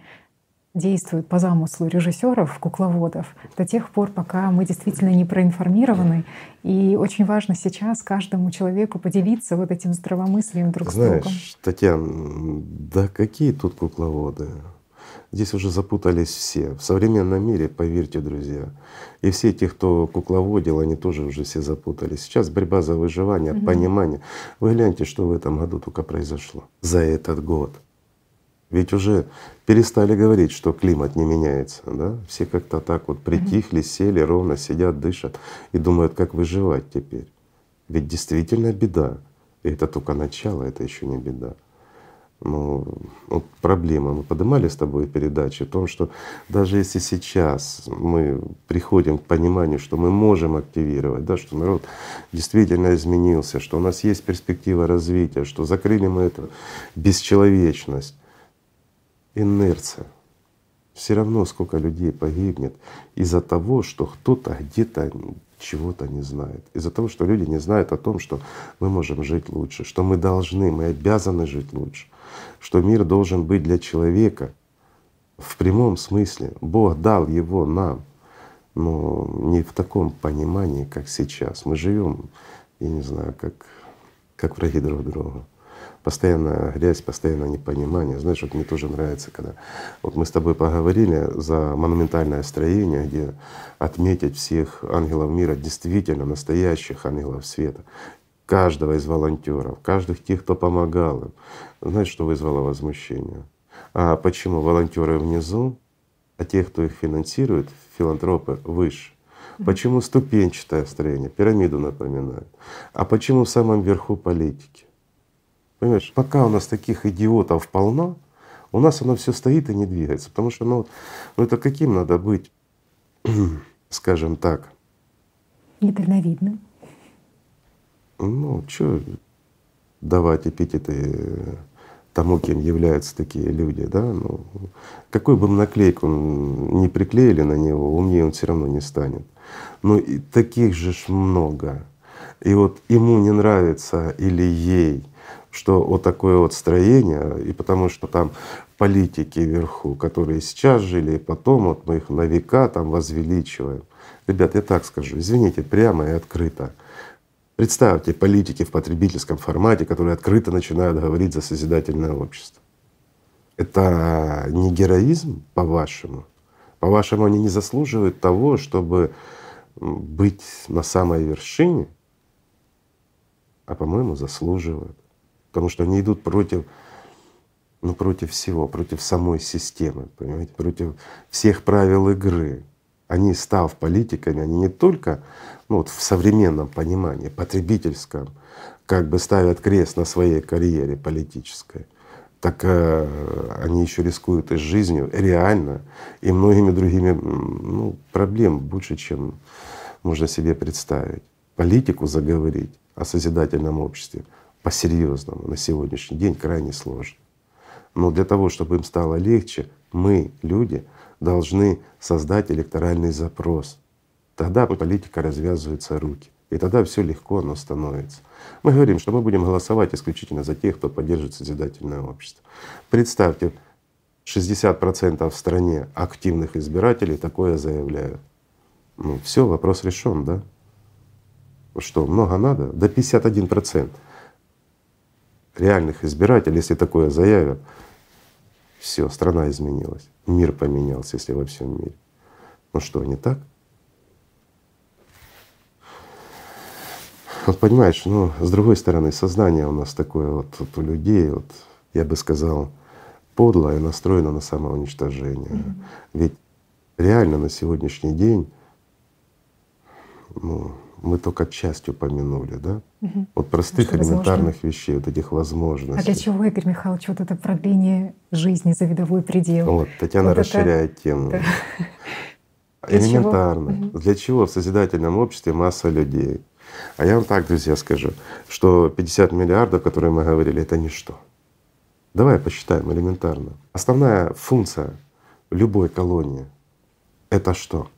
Speaker 1: действуют по замыслу режиссеров, кукловодов, до тех пор, пока мы действительно не проинформированы. И очень важно сейчас каждому человеку поделиться вот этим здравомыслием друг
Speaker 2: Знаешь,
Speaker 1: с другом.
Speaker 2: Татьяна, да какие тут кукловоды? Здесь уже запутались все. В современном мире, поверьте, друзья, и все те, кто кукловодил, они тоже уже все запутались. Сейчас борьба за выживание,
Speaker 1: Мгм.
Speaker 2: понимание. Вы гляньте, что в этом году только произошло за этот год. Ведь уже перестали говорить, что климат не меняется, да? Все как-то так вот притихли, сели, ровно сидят, дышат и думают, как выживать теперь. Ведь действительно беда. И это только начало, это еще не беда. Ну, вот проблема. Мы поднимали с тобой передачи о том, что даже если сейчас мы приходим к пониманию, что мы можем активировать, да, что народ действительно изменился, что у нас есть перспектива развития, что закрыли мы эту бесчеловечность, инерция. Все равно сколько людей погибнет из-за того, что кто-то где-то чего-то не знает. Из-за того, что люди не знают о том, что мы можем жить лучше, что мы должны, мы обязаны жить лучше, что мир должен быть для человека в прямом смысле. Бог дал его нам, но не в таком понимании, как сейчас. Мы живем, я не знаю, как, как враги друг друга. Постоянная грязь, постоянное непонимание. Знаешь, вот мне тоже нравится, когда вот мы с тобой поговорили за монументальное строение, где отметить всех ангелов мира, действительно настоящих ангелов света, каждого из волонтеров, каждых тех, кто помогал им. Знаешь, что вызвало возмущение? А почему волонтеры внизу, а те, кто их финансирует, филантропы, выше? Почему ступенчатое строение, пирамиду напоминает? А почему в самом верху политики? Понимаешь, пока у нас таких идиотов полно, у нас оно все стоит и не двигается. Потому что ну, ну это каким надо быть, скажем так,
Speaker 1: Недальновидным.
Speaker 2: Ну, что давать эпитеты тому, кем являются такие люди, да? Ну, какую бы наклейку не приклеили на него, умнее он все равно не станет. Но и таких же ж много. И вот ему не нравится или ей, что вот такое вот строение, и потому что там политики вверху, которые сейчас жили, и потом вот мы их на века там возвеличиваем. Ребят, я так скажу, извините, прямо и открыто. Представьте политики в потребительском формате, которые открыто начинают говорить за созидательное общество. Это не героизм, по-вашему? По-вашему, они не заслуживают того, чтобы быть на самой вершине? А по-моему, заслуживают. Потому что они идут против, ну, против всего, против самой системы, понимаете, против всех правил игры. Они, став политиками, они не только ну, вот в современном понимании, потребительском, как бы ставят крест на своей карьере политической, так э, они еще рискуют и жизнью, реально, и многими другими ну, проблем больше, чем можно себе представить. Политику заговорить о созидательном обществе по-серьезному на сегодняшний день крайне сложно. Но для того, чтобы им стало легче, мы, люди, должны создать электоральный запрос. Тогда политика развязываются руки. И тогда все легко оно становится. Мы говорим, что мы будем голосовать исключительно за тех, кто поддержит созидательное общество. Представьте, 60% в стране активных избирателей такое заявляют. Ну все, вопрос решен, да? Что, много надо? Да 51% реальных избирателей, если такое заявят, все, страна изменилась, мир поменялся, если во всем мире. Ну что, не так? Вот понимаешь, ну, с другой стороны, сознание у нас такое вот, вот у людей, вот, я бы сказал, подлое, настроено на самоуничтожение. Mm-hmm. Ведь реально на сегодняшний день, ну, мы только часть упомянули, да? Угу. Вот простых что элементарных возможно? вещей, вот этих возможностей.
Speaker 1: А для чего, Игорь Михайлович, вот это продление жизни за видовой предел?
Speaker 2: Вот, Татьяна вот расширяет это... тему. Да. Элементарно. Для чего? для чего в созидательном обществе масса людей? А я вам так, друзья, скажу, что 50 миллиардов, которые мы говорили, это ничто. Давай посчитаем элементарно. Основная функция любой колонии — это что?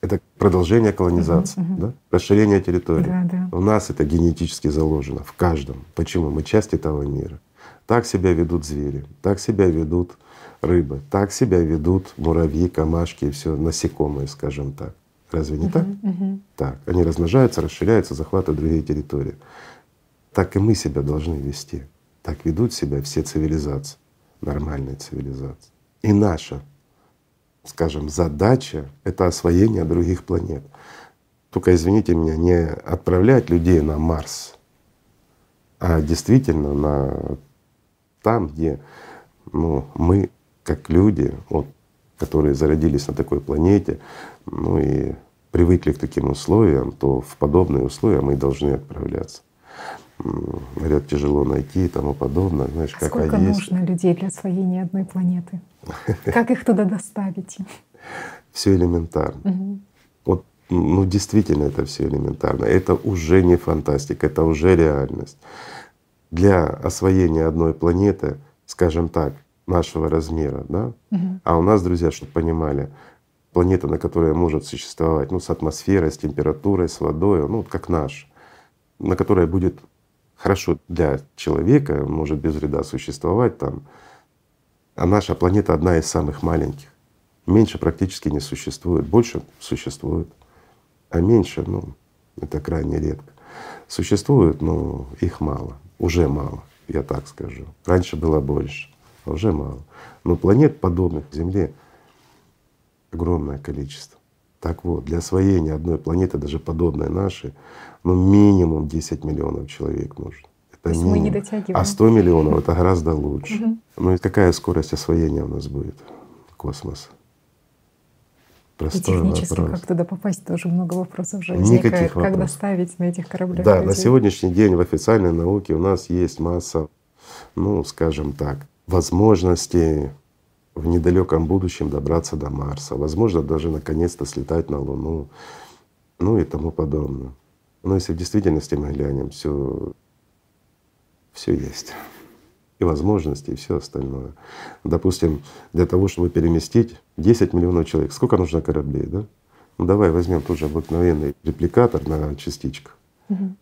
Speaker 2: Это продолжение колонизации, угу. Да? расширение территории. Да, да. У нас это генетически заложено, в каждом. Почему? Мы часть этого мира. Так себя ведут звери, так себя ведут рыбы. Так себя ведут муравьи, камашки и все насекомые, скажем так. Разве не так? Так. Они размножаются, расширяются, захватывают другие территории. Так и мы себя должны вести. Так ведут себя все цивилизации, нормальные цивилизации. И наша, скажем, задача — это освоение других планет. Только извините меня, не отправлять людей на Марс, а действительно на там, где ну, мы как люди, вот, которые зародились на такой планете, ну и привыкли к таким условиям, то в подобные условия мы должны отправляться. Говорят, тяжело найти и тому подобное. Знаешь,
Speaker 1: как Сколько нужно людей для освоения одной планеты? Как их туда доставить?
Speaker 2: Все элементарно. Вот ну действительно это все элементарно. Это уже не фантастика, это уже реальность. Для освоения одной планеты, скажем так, нашего размера, да, угу. а у нас, друзья, чтобы понимали, планета, на которой может существовать, ну, с атмосферой, с температурой, с водой, ну, как наш, на которой будет хорошо для человека, может без вреда существовать там, а наша планета одна из самых маленьких. Меньше практически не существует, больше существует, а меньше, ну, это крайне редко. Существует, но их мало, уже мало, я так скажу. Раньше было больше, а уже мало. Но планет подобных Земле огромное количество. Так вот, для освоения одной планеты, даже подобной нашей, ну минимум 10 миллионов человек нужно.
Speaker 1: Это То мы не дотягиваем.
Speaker 2: А 100 миллионов — это гораздо лучше. Угу. Ну и какая скорость освоения у нас будет космоса?
Speaker 1: Простой и технически вопрос. как туда попасть, тоже много вопросов уже возникает. Никаких
Speaker 2: вопросов.
Speaker 1: Как доставить на этих кораблях
Speaker 2: Да, людей? на сегодняшний день в официальной науке у нас есть масса, ну, скажем так, возможностей в недалеком будущем добраться до Марса, возможно, даже наконец-то слетать на Луну, ну и тому подобное. Но если в действительности мы глянем, все, все есть. И возможности, и все остальное. Допустим, для того, чтобы переместить 10 миллионов человек, сколько нужно кораблей, да? Ну давай возьмем тот же обыкновенный репликатор на частичках. Угу.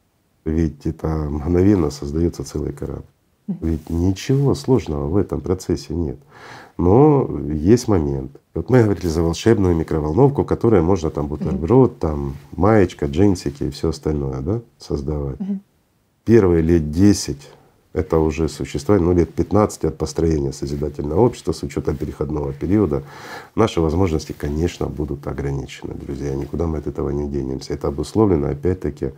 Speaker 2: Ведь это мгновенно создается целый корабль. Ведь ничего сложного в этом процессе нет. Но есть момент. Вот мы говорили за волшебную микроволновку, которая можно там бутерброд, там маечка, джинсики и все остальное, да, создавать. Первые лет 10 это уже существование, ну лет 15 от построения созидательного общества с учетом переходного периода, наши возможности, конечно, будут ограничены, друзья. Никуда мы от этого не денемся. Это обусловлено опять-таки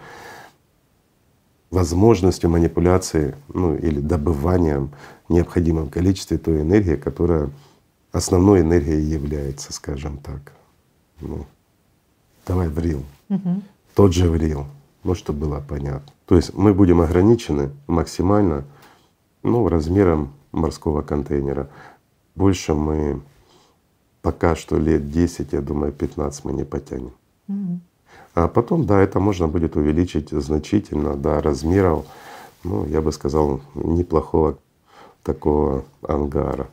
Speaker 2: возможностью манипуляции ну, или добыванием в необходимом количестве той энергии, которая основной энергией является, скажем так. Ну, давай в рил. Угу. Тот же в рил, ну, чтобы было понятно. То есть мы будем ограничены максимально ну, размером морского контейнера. Больше мы пока что лет 10, я думаю, 15 мы не потянем. Угу. А потом, да, это можно будет увеличить значительно до размеров, ну, я бы сказал, неплохого такого ангара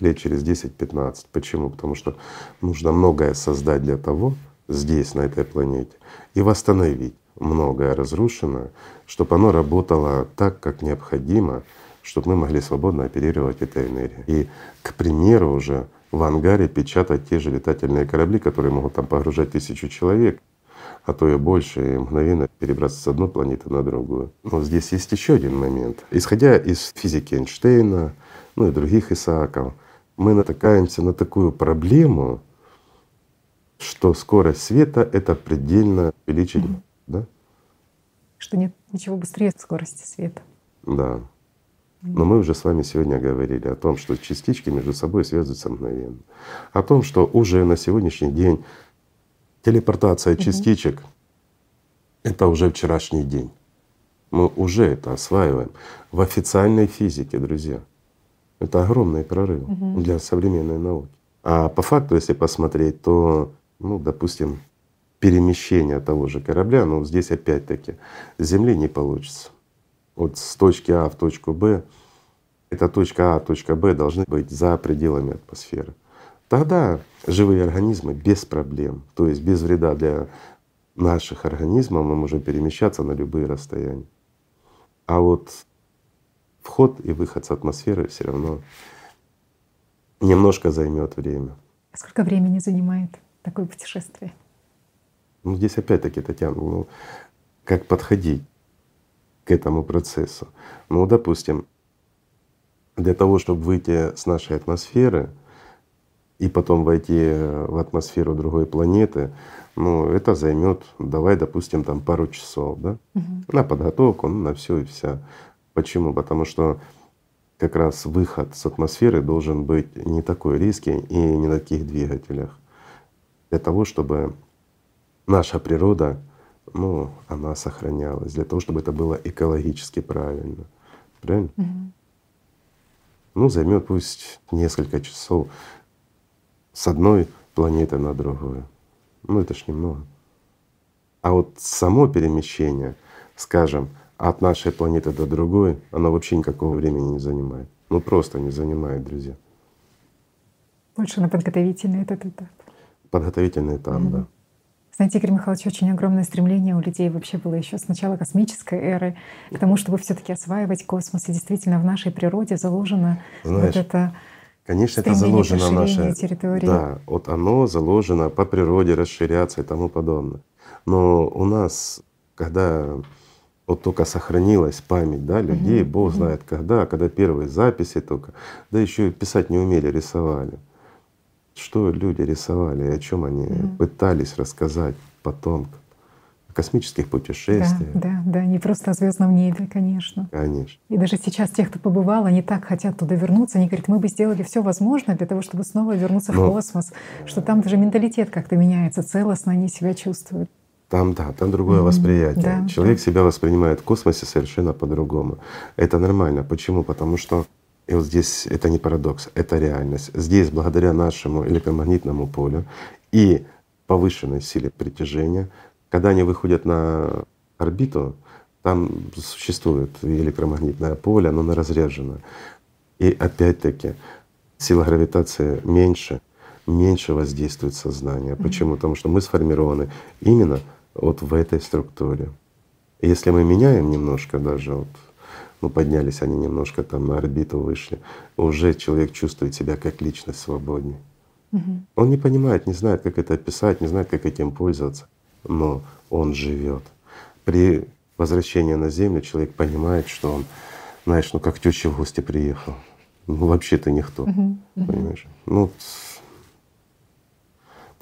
Speaker 2: лет через 10-15. Почему? Потому что нужно многое создать для того, здесь, на этой планете, и восстановить многое разрушенное, чтобы оно работало так, как необходимо, чтобы мы могли свободно оперировать этой энергией. И, к примеру, уже в ангаре печатать те же летательные корабли, которые могут там погружать тысячу человек, а то и больше, и мгновенно перебраться с одной планеты на другую. Но здесь есть еще один момент. Исходя из физики Эйнштейна, ну и других Исааков, мы натыкаемся на такую проблему, что скорость света — это предельно увеличить, mm да?
Speaker 1: Что нет ничего быстрее скорости света.
Speaker 2: Да. Но мы уже с вами сегодня говорили о том, что частички между собой связываются мгновенно. О том, что уже на сегодняшний день Телепортация частичек — это уже вчерашний день. Мы уже это осваиваем в официальной физике, друзья. Это огромный прорыв угу. для современной науки. А по факту, если посмотреть, то, ну, допустим, перемещение того же корабля, ну здесь опять-таки с Земли не получится. Вот с точки А в точку Б, эта точка А, точка Б должны быть за пределами атмосферы. Тогда живые организмы без проблем, то есть без вреда для наших организмов мы можем перемещаться на любые расстояния. А вот вход и выход с атмосферы все равно немножко займет время.
Speaker 1: А сколько времени занимает такое путешествие?
Speaker 2: Ну здесь опять-таки, Татьяна, ну как подходить к этому процессу? Ну, допустим, для того, чтобы выйти с нашей атмосферы и потом войти в атмосферу другой планеты, ну, это займет, давай, допустим, там пару часов, да,
Speaker 1: Угу.
Speaker 2: на подготовку, ну, на все и вся. Почему? Потому что как раз выход с атмосферы должен быть не такой резкий и не на таких двигателях. Для того, чтобы наша природа, ну, она сохранялась, для того, чтобы это было экологически правильно. Правильно?
Speaker 1: Угу.
Speaker 2: Ну, займет пусть несколько часов с одной планеты на другую. Ну, это ж немного. А вот само перемещение, скажем, от нашей планеты до другой, оно вообще никакого времени не занимает. Ну просто не занимает, друзья.
Speaker 1: Больше на подготовительный этот этап.
Speaker 2: Подготовительный этап,
Speaker 1: Мгм.
Speaker 2: да.
Speaker 1: Знаете, Игорь Михайлович, очень огромное стремление у людей вообще было еще с начала космической эры к тому, чтобы все таки осваивать космос. И действительно в нашей природе заложено
Speaker 2: Знаешь,
Speaker 1: вот это
Speaker 2: Конечно, это заложено в нашей…
Speaker 1: территории.
Speaker 2: Да, вот оно заложено по природе расширяться и тому подобное. Но у нас, когда вот только сохранилась память да, людей,
Speaker 1: Мгм,
Speaker 2: Бог знает когда, когда первые записи только, да еще и писать не умели, рисовали. Что люди рисовали, и о чем они
Speaker 1: Мгм.
Speaker 2: пытались рассказать потомкам? О космических
Speaker 1: Да,
Speaker 2: путешествиях,
Speaker 1: да, да, не просто о звездном небе, конечно.
Speaker 2: конечно.
Speaker 1: И даже сейчас те, кто побывал, они так хотят туда вернуться, они говорят, мы бы сделали все возможное для того, чтобы снова вернуться в
Speaker 2: Но-
Speaker 1: космос, что там даже менталитет как-то меняется, целостно они себя чувствуют.
Speaker 2: Там, да, там другое
Speaker 1: Мгм.
Speaker 2: восприятие.
Speaker 1: Да,
Speaker 2: Человек
Speaker 1: да.
Speaker 2: себя воспринимает в космосе совершенно по-другому. Это нормально. Почему? Потому что и вот здесь это не парадокс, это реальность. Здесь благодаря нашему электромагнитному полю и повышенной силе притяжения, когда они выходят на орбиту, там существует и электромагнитное поле, оно разряжено. И опять-таки сила гравитации меньше, меньше воздействует сознание. Почему? Потому что мы сформированы именно вот в этой структуре. И если мы меняем немножко даже вот, ну поднялись они немножко там на орбиту вышли, уже человек чувствует себя как личность свободнее.
Speaker 1: Мгм.
Speaker 2: Он не понимает, не знает, как это описать, не знает, как этим пользоваться, но он живет. При возвращении на Землю человек понимает, что он, знаешь, ну как теща в гости приехал. Ну вообще ты никто.
Speaker 1: Мгм.
Speaker 2: понимаешь? Ну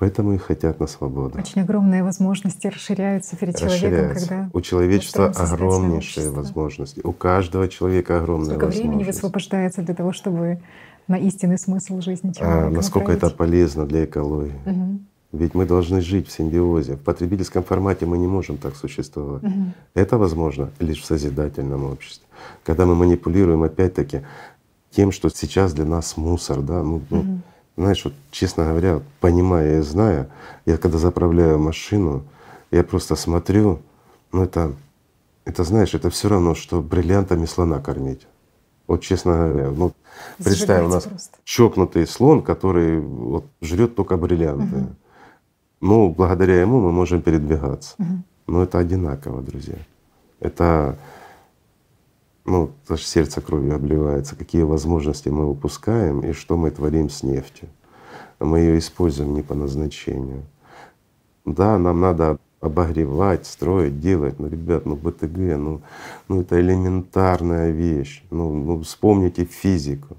Speaker 2: поэтому и хотят на свободу.
Speaker 1: Очень огромные возможности расширяются перед человеком,
Speaker 2: Расширяется.
Speaker 1: когда
Speaker 2: У человечества огромнейшие возможности. У каждого человека огромные
Speaker 1: времени
Speaker 2: возможности.
Speaker 1: высвобождается для того, чтобы на истинный смысл жизни
Speaker 2: А
Speaker 1: человека
Speaker 2: насколько это
Speaker 1: направить.
Speaker 2: полезно для экологии?
Speaker 1: Мгм.
Speaker 2: Ведь мы должны жить в симбиозе. В потребительском формате мы не можем так существовать.
Speaker 1: Мгм.
Speaker 2: Это возможно лишь в созидательном обществе. Когда мы манипулируем опять-таки тем, что сейчас для нас мусор, да, ну,
Speaker 1: Мгм.
Speaker 2: Знаешь, вот, честно говоря, вот, понимая и зная, я когда заправляю машину, я просто смотрю, ну это, это знаешь, это все равно, что бриллиантами слона кормить. Вот честно говоря, ну представь, у нас
Speaker 1: Зажигайте просто.
Speaker 2: чокнутый слон, который вот, жрет только бриллианты.
Speaker 1: Мгм.
Speaker 2: Ну, благодаря ему мы можем передвигаться.
Speaker 1: Мгм.
Speaker 2: Но это одинаково, друзья. Это, ну, аж сердце кровью обливается, какие возможности мы упускаем и что мы творим с нефтью. Мы ее используем не по назначению. Да, нам надо обогревать, строить, делать, но, ребят, ну БТГ, ну, ну это элементарная вещь. Ну, ну вспомните физику,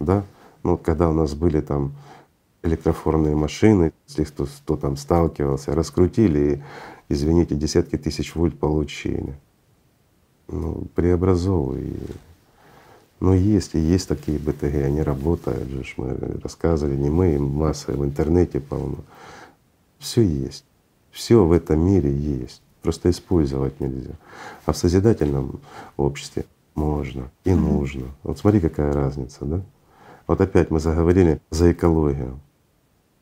Speaker 2: да? Ну когда у нас были там электрофорные машины, если кто, кто там сталкивался, раскрутили и, извините, десятки тысяч вольт получили. Ну, преобразовывай. Ну, есть и есть такие БТГ, они работают же, мы рассказывали, не мы, масса в интернете полно. Все есть. Все в этом мире есть. Просто использовать нельзя. А в созидательном обществе можно и
Speaker 1: Мгм.
Speaker 2: нужно. Вот смотри, какая разница, да? Вот опять мы заговорили за экологию.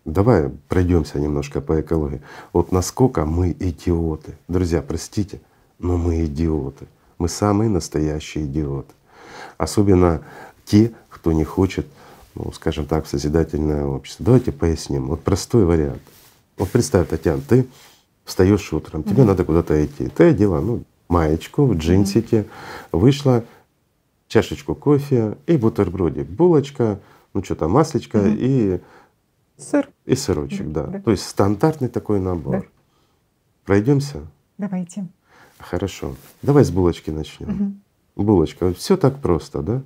Speaker 2: Давай пройдемся немножко по экологии. Вот насколько мы идиоты. Друзья, простите, но мы идиоты. Мы самые настоящие идиоты. Особенно те, кто не хочет, ну, скажем так, в созидательное общество. Давайте поясним. Вот простой вариант. Вот представь, Татьяна, ты встаешь утром, тебе
Speaker 1: Мгм.
Speaker 2: надо куда-то идти. Ты одела ну, маечку в джинсике, вышла, чашечку кофе и бутербродик, булочка, ну что там, маслечко
Speaker 1: Мгм.
Speaker 2: и,
Speaker 1: Сыр.
Speaker 2: и сырочек, да.
Speaker 1: Да, да.
Speaker 2: То есть стандартный такой набор. Пройдемся?
Speaker 1: Давайте.
Speaker 2: Хорошо. Давай с булочки начнем.
Speaker 1: Мгм.
Speaker 2: Булочка. Все так просто, да?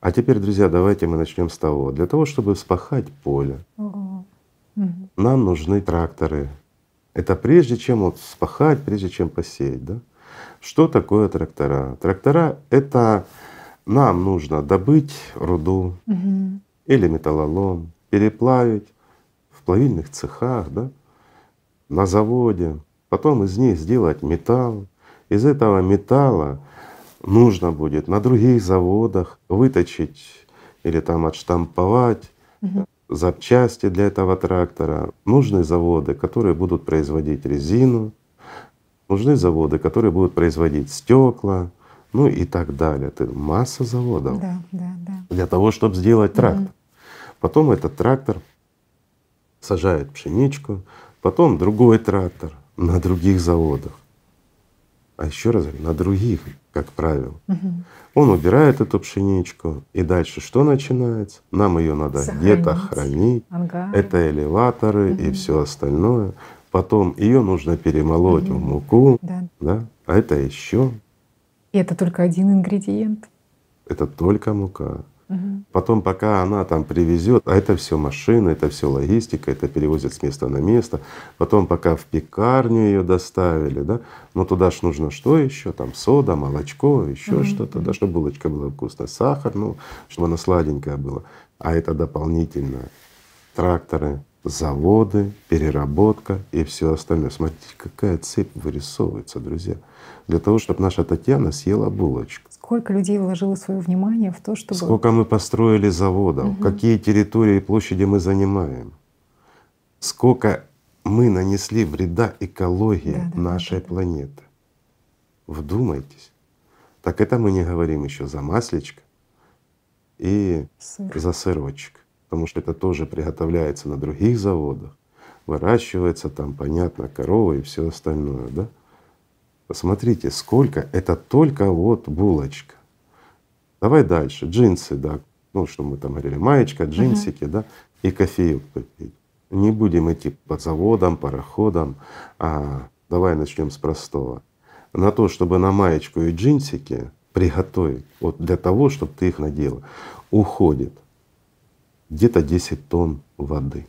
Speaker 2: А теперь, друзья, давайте мы начнем с того. Для того, чтобы вспахать поле.
Speaker 1: Мгм.
Speaker 2: нам нужны тракторы. Это прежде чем вот вспахать, прежде чем посеять, да? Что такое трактора? Трактора — это нам нужно добыть руду
Speaker 1: Мгм.
Speaker 2: или металлолом, переплавить в плавильных цехах, да? на заводе, потом из них сделать металл. Из этого металла нужно будет на других заводах выточить или там отштамповать
Speaker 1: Мгм.
Speaker 2: запчасти для этого трактора. Нужны заводы, которые будут производить резину, нужны заводы, которые будут производить стекла, ну и так далее. Это масса заводов
Speaker 1: Да, да, да.
Speaker 2: для того, чтобы сделать трактор.
Speaker 1: Мгм.
Speaker 2: Потом этот трактор сажает пшеничку, потом другой трактор на других заводах. А еще раз говорю, на других, как правило.
Speaker 1: Мгм.
Speaker 2: Он убирает эту пшеничку, и дальше что начинается? Нам ее надо где-то хранить.
Speaker 1: Ангар.
Speaker 2: Это элеваторы и
Speaker 1: Мгм.
Speaker 2: все остальное. Потом ее нужно перемолоть в
Speaker 1: Мгм.
Speaker 2: муку,
Speaker 1: Да.
Speaker 2: да? А это еще,
Speaker 1: И это только один ингредиент.
Speaker 2: это только мука.
Speaker 1: Мгм.
Speaker 2: Потом, пока она там привезет, а это все машины, это все логистика, это перевозят с места на место. Потом, пока в пекарню ее доставили, да, но туда ж нужно что еще? Там сода, молочко, еще
Speaker 1: Мгм,
Speaker 2: что-то, да, чтобы булочка была вкусная, сахар, ну, чтобы она сладенькая была. А это дополнительно тракторы, заводы, переработка и все остальное. Смотрите, какая цепь вырисовывается, друзья. Для того, чтобы наша Татьяна съела булочку.
Speaker 1: Сколько людей вложило свое внимание в то, чтобы…
Speaker 2: Сколько мы построили заводов,
Speaker 1: Мгм.
Speaker 2: какие территории и площади мы занимаем, сколько мы нанесли вреда экологии
Speaker 1: да, да,
Speaker 2: нашей
Speaker 1: да, да.
Speaker 2: планеты. Вдумайтесь. Так это мы не говорим еще за маслечко и
Speaker 1: Сыр.
Speaker 2: за сырочек, потому что это тоже приготовляется на других заводах, выращивается там, понятно, корова и все остальное, да? Посмотрите, сколько это только вот булочка. Давай дальше. Джинсы, да. Ну, что мы там говорили, маечка, джинсики, да, и кофеек попить. Не будем идти по заводам, пароходам, а давай начнем с простого. На то, чтобы на маечку и джинсики приготовить, вот для того, чтобы ты их надела, уходит где-то 10 тонн воды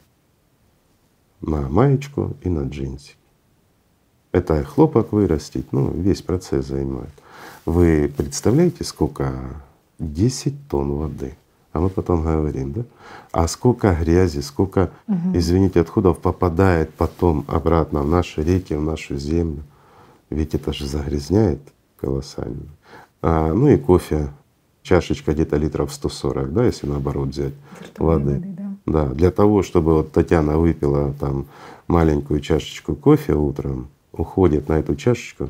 Speaker 2: на маечку и на джинсики. Это хлопок вырастить, ну, весь процесс занимает. Вы представляете, сколько 10 тонн воды? А мы потом говорим, да? А сколько грязи, сколько,
Speaker 1: Мгм.
Speaker 2: извините, отходов попадает потом обратно в наши реки, в нашу землю. Ведь это же загрязняет колоссально. А, ну и кофе, чашечка где-то литров 140, да, если наоборот взять
Speaker 1: Виртуальной
Speaker 2: воды.
Speaker 1: воды, да.
Speaker 2: Да, для того, чтобы вот Татьяна выпила там маленькую чашечку кофе утром, уходит на эту чашечку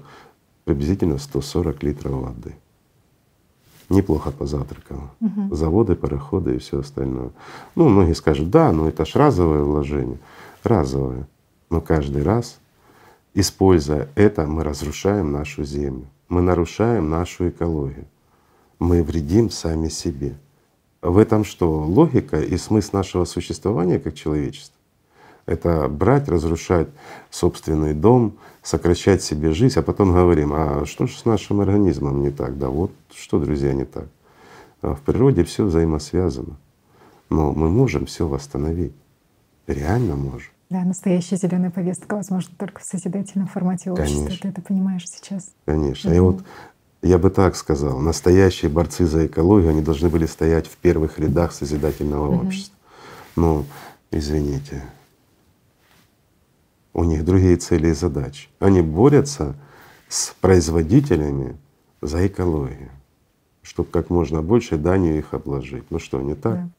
Speaker 2: приблизительно 140 литров воды. Неплохо позавтракала.
Speaker 1: Мгм.
Speaker 2: Заводы, пароходы и все остальное. Ну, многие скажут, да, ну это ж разовое вложение. Разовое. Но каждый раз, используя это, мы разрушаем нашу землю, мы нарушаем нашу экологию, мы вредим сами себе. В этом что? Логика и смысл нашего существования как человечества? Это брать, разрушать собственный дом, сокращать себе жизнь, а потом говорим, а что же с нашим организмом не так? Да вот что, друзья, не так. А В природе все взаимосвязано. Но мы можем все восстановить. Реально можем.
Speaker 1: Да, настоящая зеленая повестка возможно только в созидательном формате общества.
Speaker 2: Конечно.
Speaker 1: Ты это понимаешь сейчас.
Speaker 2: Конечно. И
Speaker 1: Мгм.
Speaker 2: вот я бы так сказал, настоящие борцы за экологию, они должны были стоять в первых рядах созидательного
Speaker 1: Мгм.
Speaker 2: общества. Ну, извините, у них другие цели и задачи. Они борются с производителями за экологию, чтобы как можно больше данью их обложить. Ну что, не так?
Speaker 1: Да.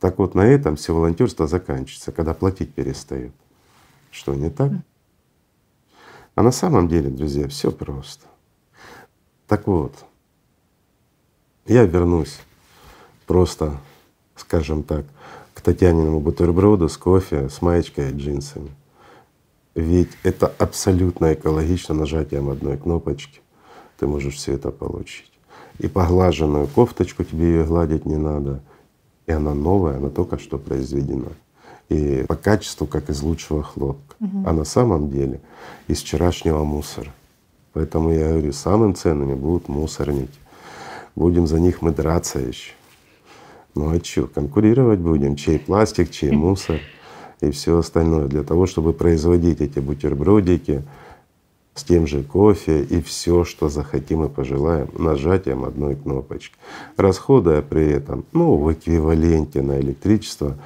Speaker 2: Так вот на этом все волонтерство заканчивается, когда платить перестают. Что, не так? А на самом деле, друзья, все просто. Так вот, я вернусь просто, скажем так, к Татьяниному бутерброду с кофе, с маечкой и джинсами. Ведь это абсолютно экологично нажатием одной кнопочки. Ты можешь все это получить. И поглаженную кофточку тебе ее гладить не надо, И она новая, она только что произведена. И по качеству, как из лучшего хлопка. Угу. А на самом деле из вчерашнего мусора. Поэтому я говорю, самым ценными будут мусорники. Будем за них мы драться еще. Ну а что, конкурировать будем, чей пластик, чей мусор и все остальное для того, чтобы производить эти бутербродики с тем же кофе и все, что захотим и пожелаем, нажатием одной кнопочки, расходуя при этом, ну, в эквиваленте на электричество,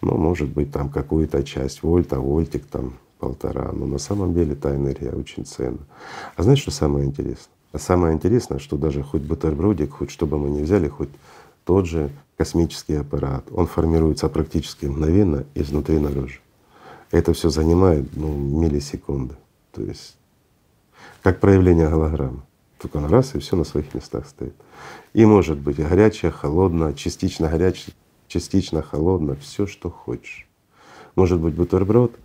Speaker 2: ну, может быть, там какую-то часть вольта, вольтик там полтора, но на самом деле та энергия очень ценна. А знаешь, что самое интересное? А самое интересное, что даже хоть бутербродик, хоть что бы мы ни взяли, хоть тот же космический аппарат, он формируется практически мгновенно изнутри наружу. Это все занимает ну, миллисекунды. То есть как проявление голограммы. Только на раз и все на своих местах стоит. И может быть горячее, холодное, частично горячее, частично холодно, все, что хочешь. Может быть бутерброд,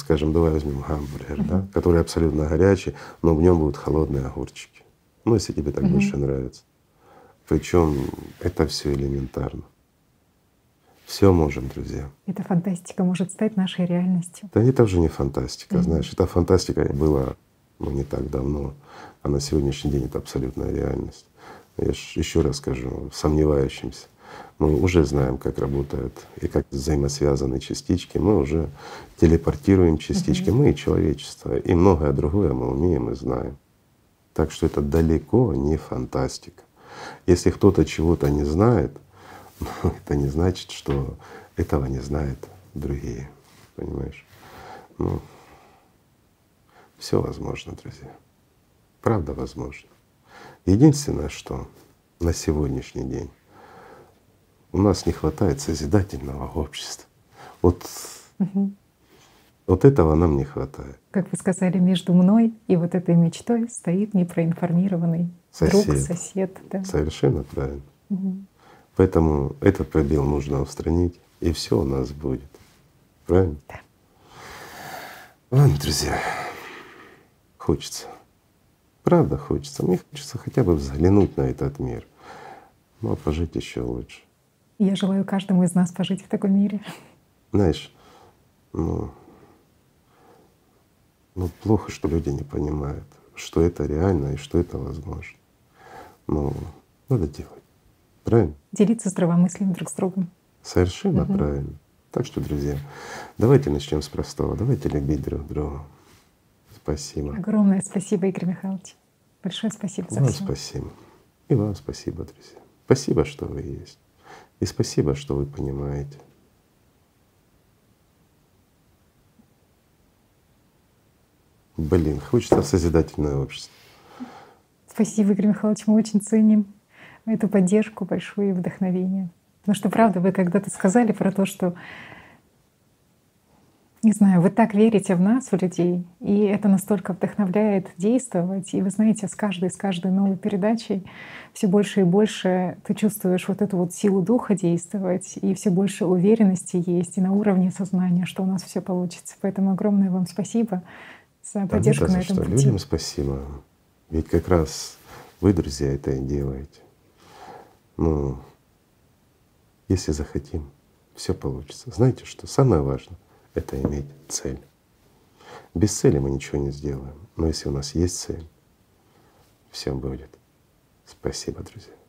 Speaker 2: скажем, давай возьмем гамбургер, да, который абсолютно горячий, но в нем будут холодные огурчики. Ну, если тебе так больше нравится. Причем это все элементарно. Все можем, друзья.
Speaker 1: Эта фантастика может стать нашей реальностью.
Speaker 2: Да это уже не фантастика, mm-hmm. знаешь, эта фантастика была ну, не так давно, а на сегодняшний день это абсолютная реальность. Я еще раз скажу, сомневающимся, мы уже знаем, как работают и как взаимосвязаны частички, мы уже телепортируем частички, mm-hmm. мы и человечество, и многое другое мы умеем и знаем. Так что это далеко не фантастика. Если кто-то чего-то не знает, ну, это не значит, что этого не знают другие. Понимаешь? Ну, все возможно, друзья. Правда возможно. Единственное, что на сегодняшний день у нас не хватает созидательного общества. Вот, угу. вот этого нам не хватает.
Speaker 1: Как вы сказали, между мной и вот этой мечтой стоит непроинформированный сосед. друг, сосед. Да.
Speaker 2: Совершенно правильно. Угу. Поэтому этот пробел нужно устранить, и все у нас будет. Правильно?
Speaker 1: Да.
Speaker 2: Ладно, друзья, хочется. Правда хочется. Мне хочется хотя бы взглянуть на этот мир. Ну а пожить еще лучше.
Speaker 1: Я желаю каждому из нас пожить в таком мире.
Speaker 2: Знаешь, ну, ну плохо, что люди не понимают, что это реально и что это возможно. Ну, надо делать. Правильно?
Speaker 1: Делиться здравомыслием друг с другом.
Speaker 2: Совершенно угу. правильно. Так что, друзья, давайте начнем с простого. Давайте любить друг друга. Спасибо.
Speaker 1: Огромное спасибо, Игорь Михайлович. Большое спасибо за
Speaker 2: вам
Speaker 1: все.
Speaker 2: спасибо. И вам спасибо, друзья. Спасибо, что вы есть. И спасибо, что вы понимаете. Блин, хочется созидательное общество.
Speaker 1: Спасибо, Игорь Михайлович, мы очень ценим эту поддержку большую и вдохновение. Потому что, правда, вы когда-то сказали про то, что не знаю, вы так верите в нас, в людей, и это настолько вдохновляет действовать. И вы знаете, с каждой, с каждой новой передачей все больше и больше ты чувствуешь вот эту вот силу духа действовать, и все больше уверенности есть и на уровне сознания, что у нас все получится. Поэтому огромное вам спасибо за поддержку да, на этом
Speaker 2: что.
Speaker 1: пути.
Speaker 2: Людям спасибо. Ведь как раз вы, друзья, это и делаете. Ну, если захотим, все получится. Знаете что? Самое важное — это иметь цель. Без цели мы ничего не сделаем. Но если у нас есть цель, все будет. Спасибо, друзья.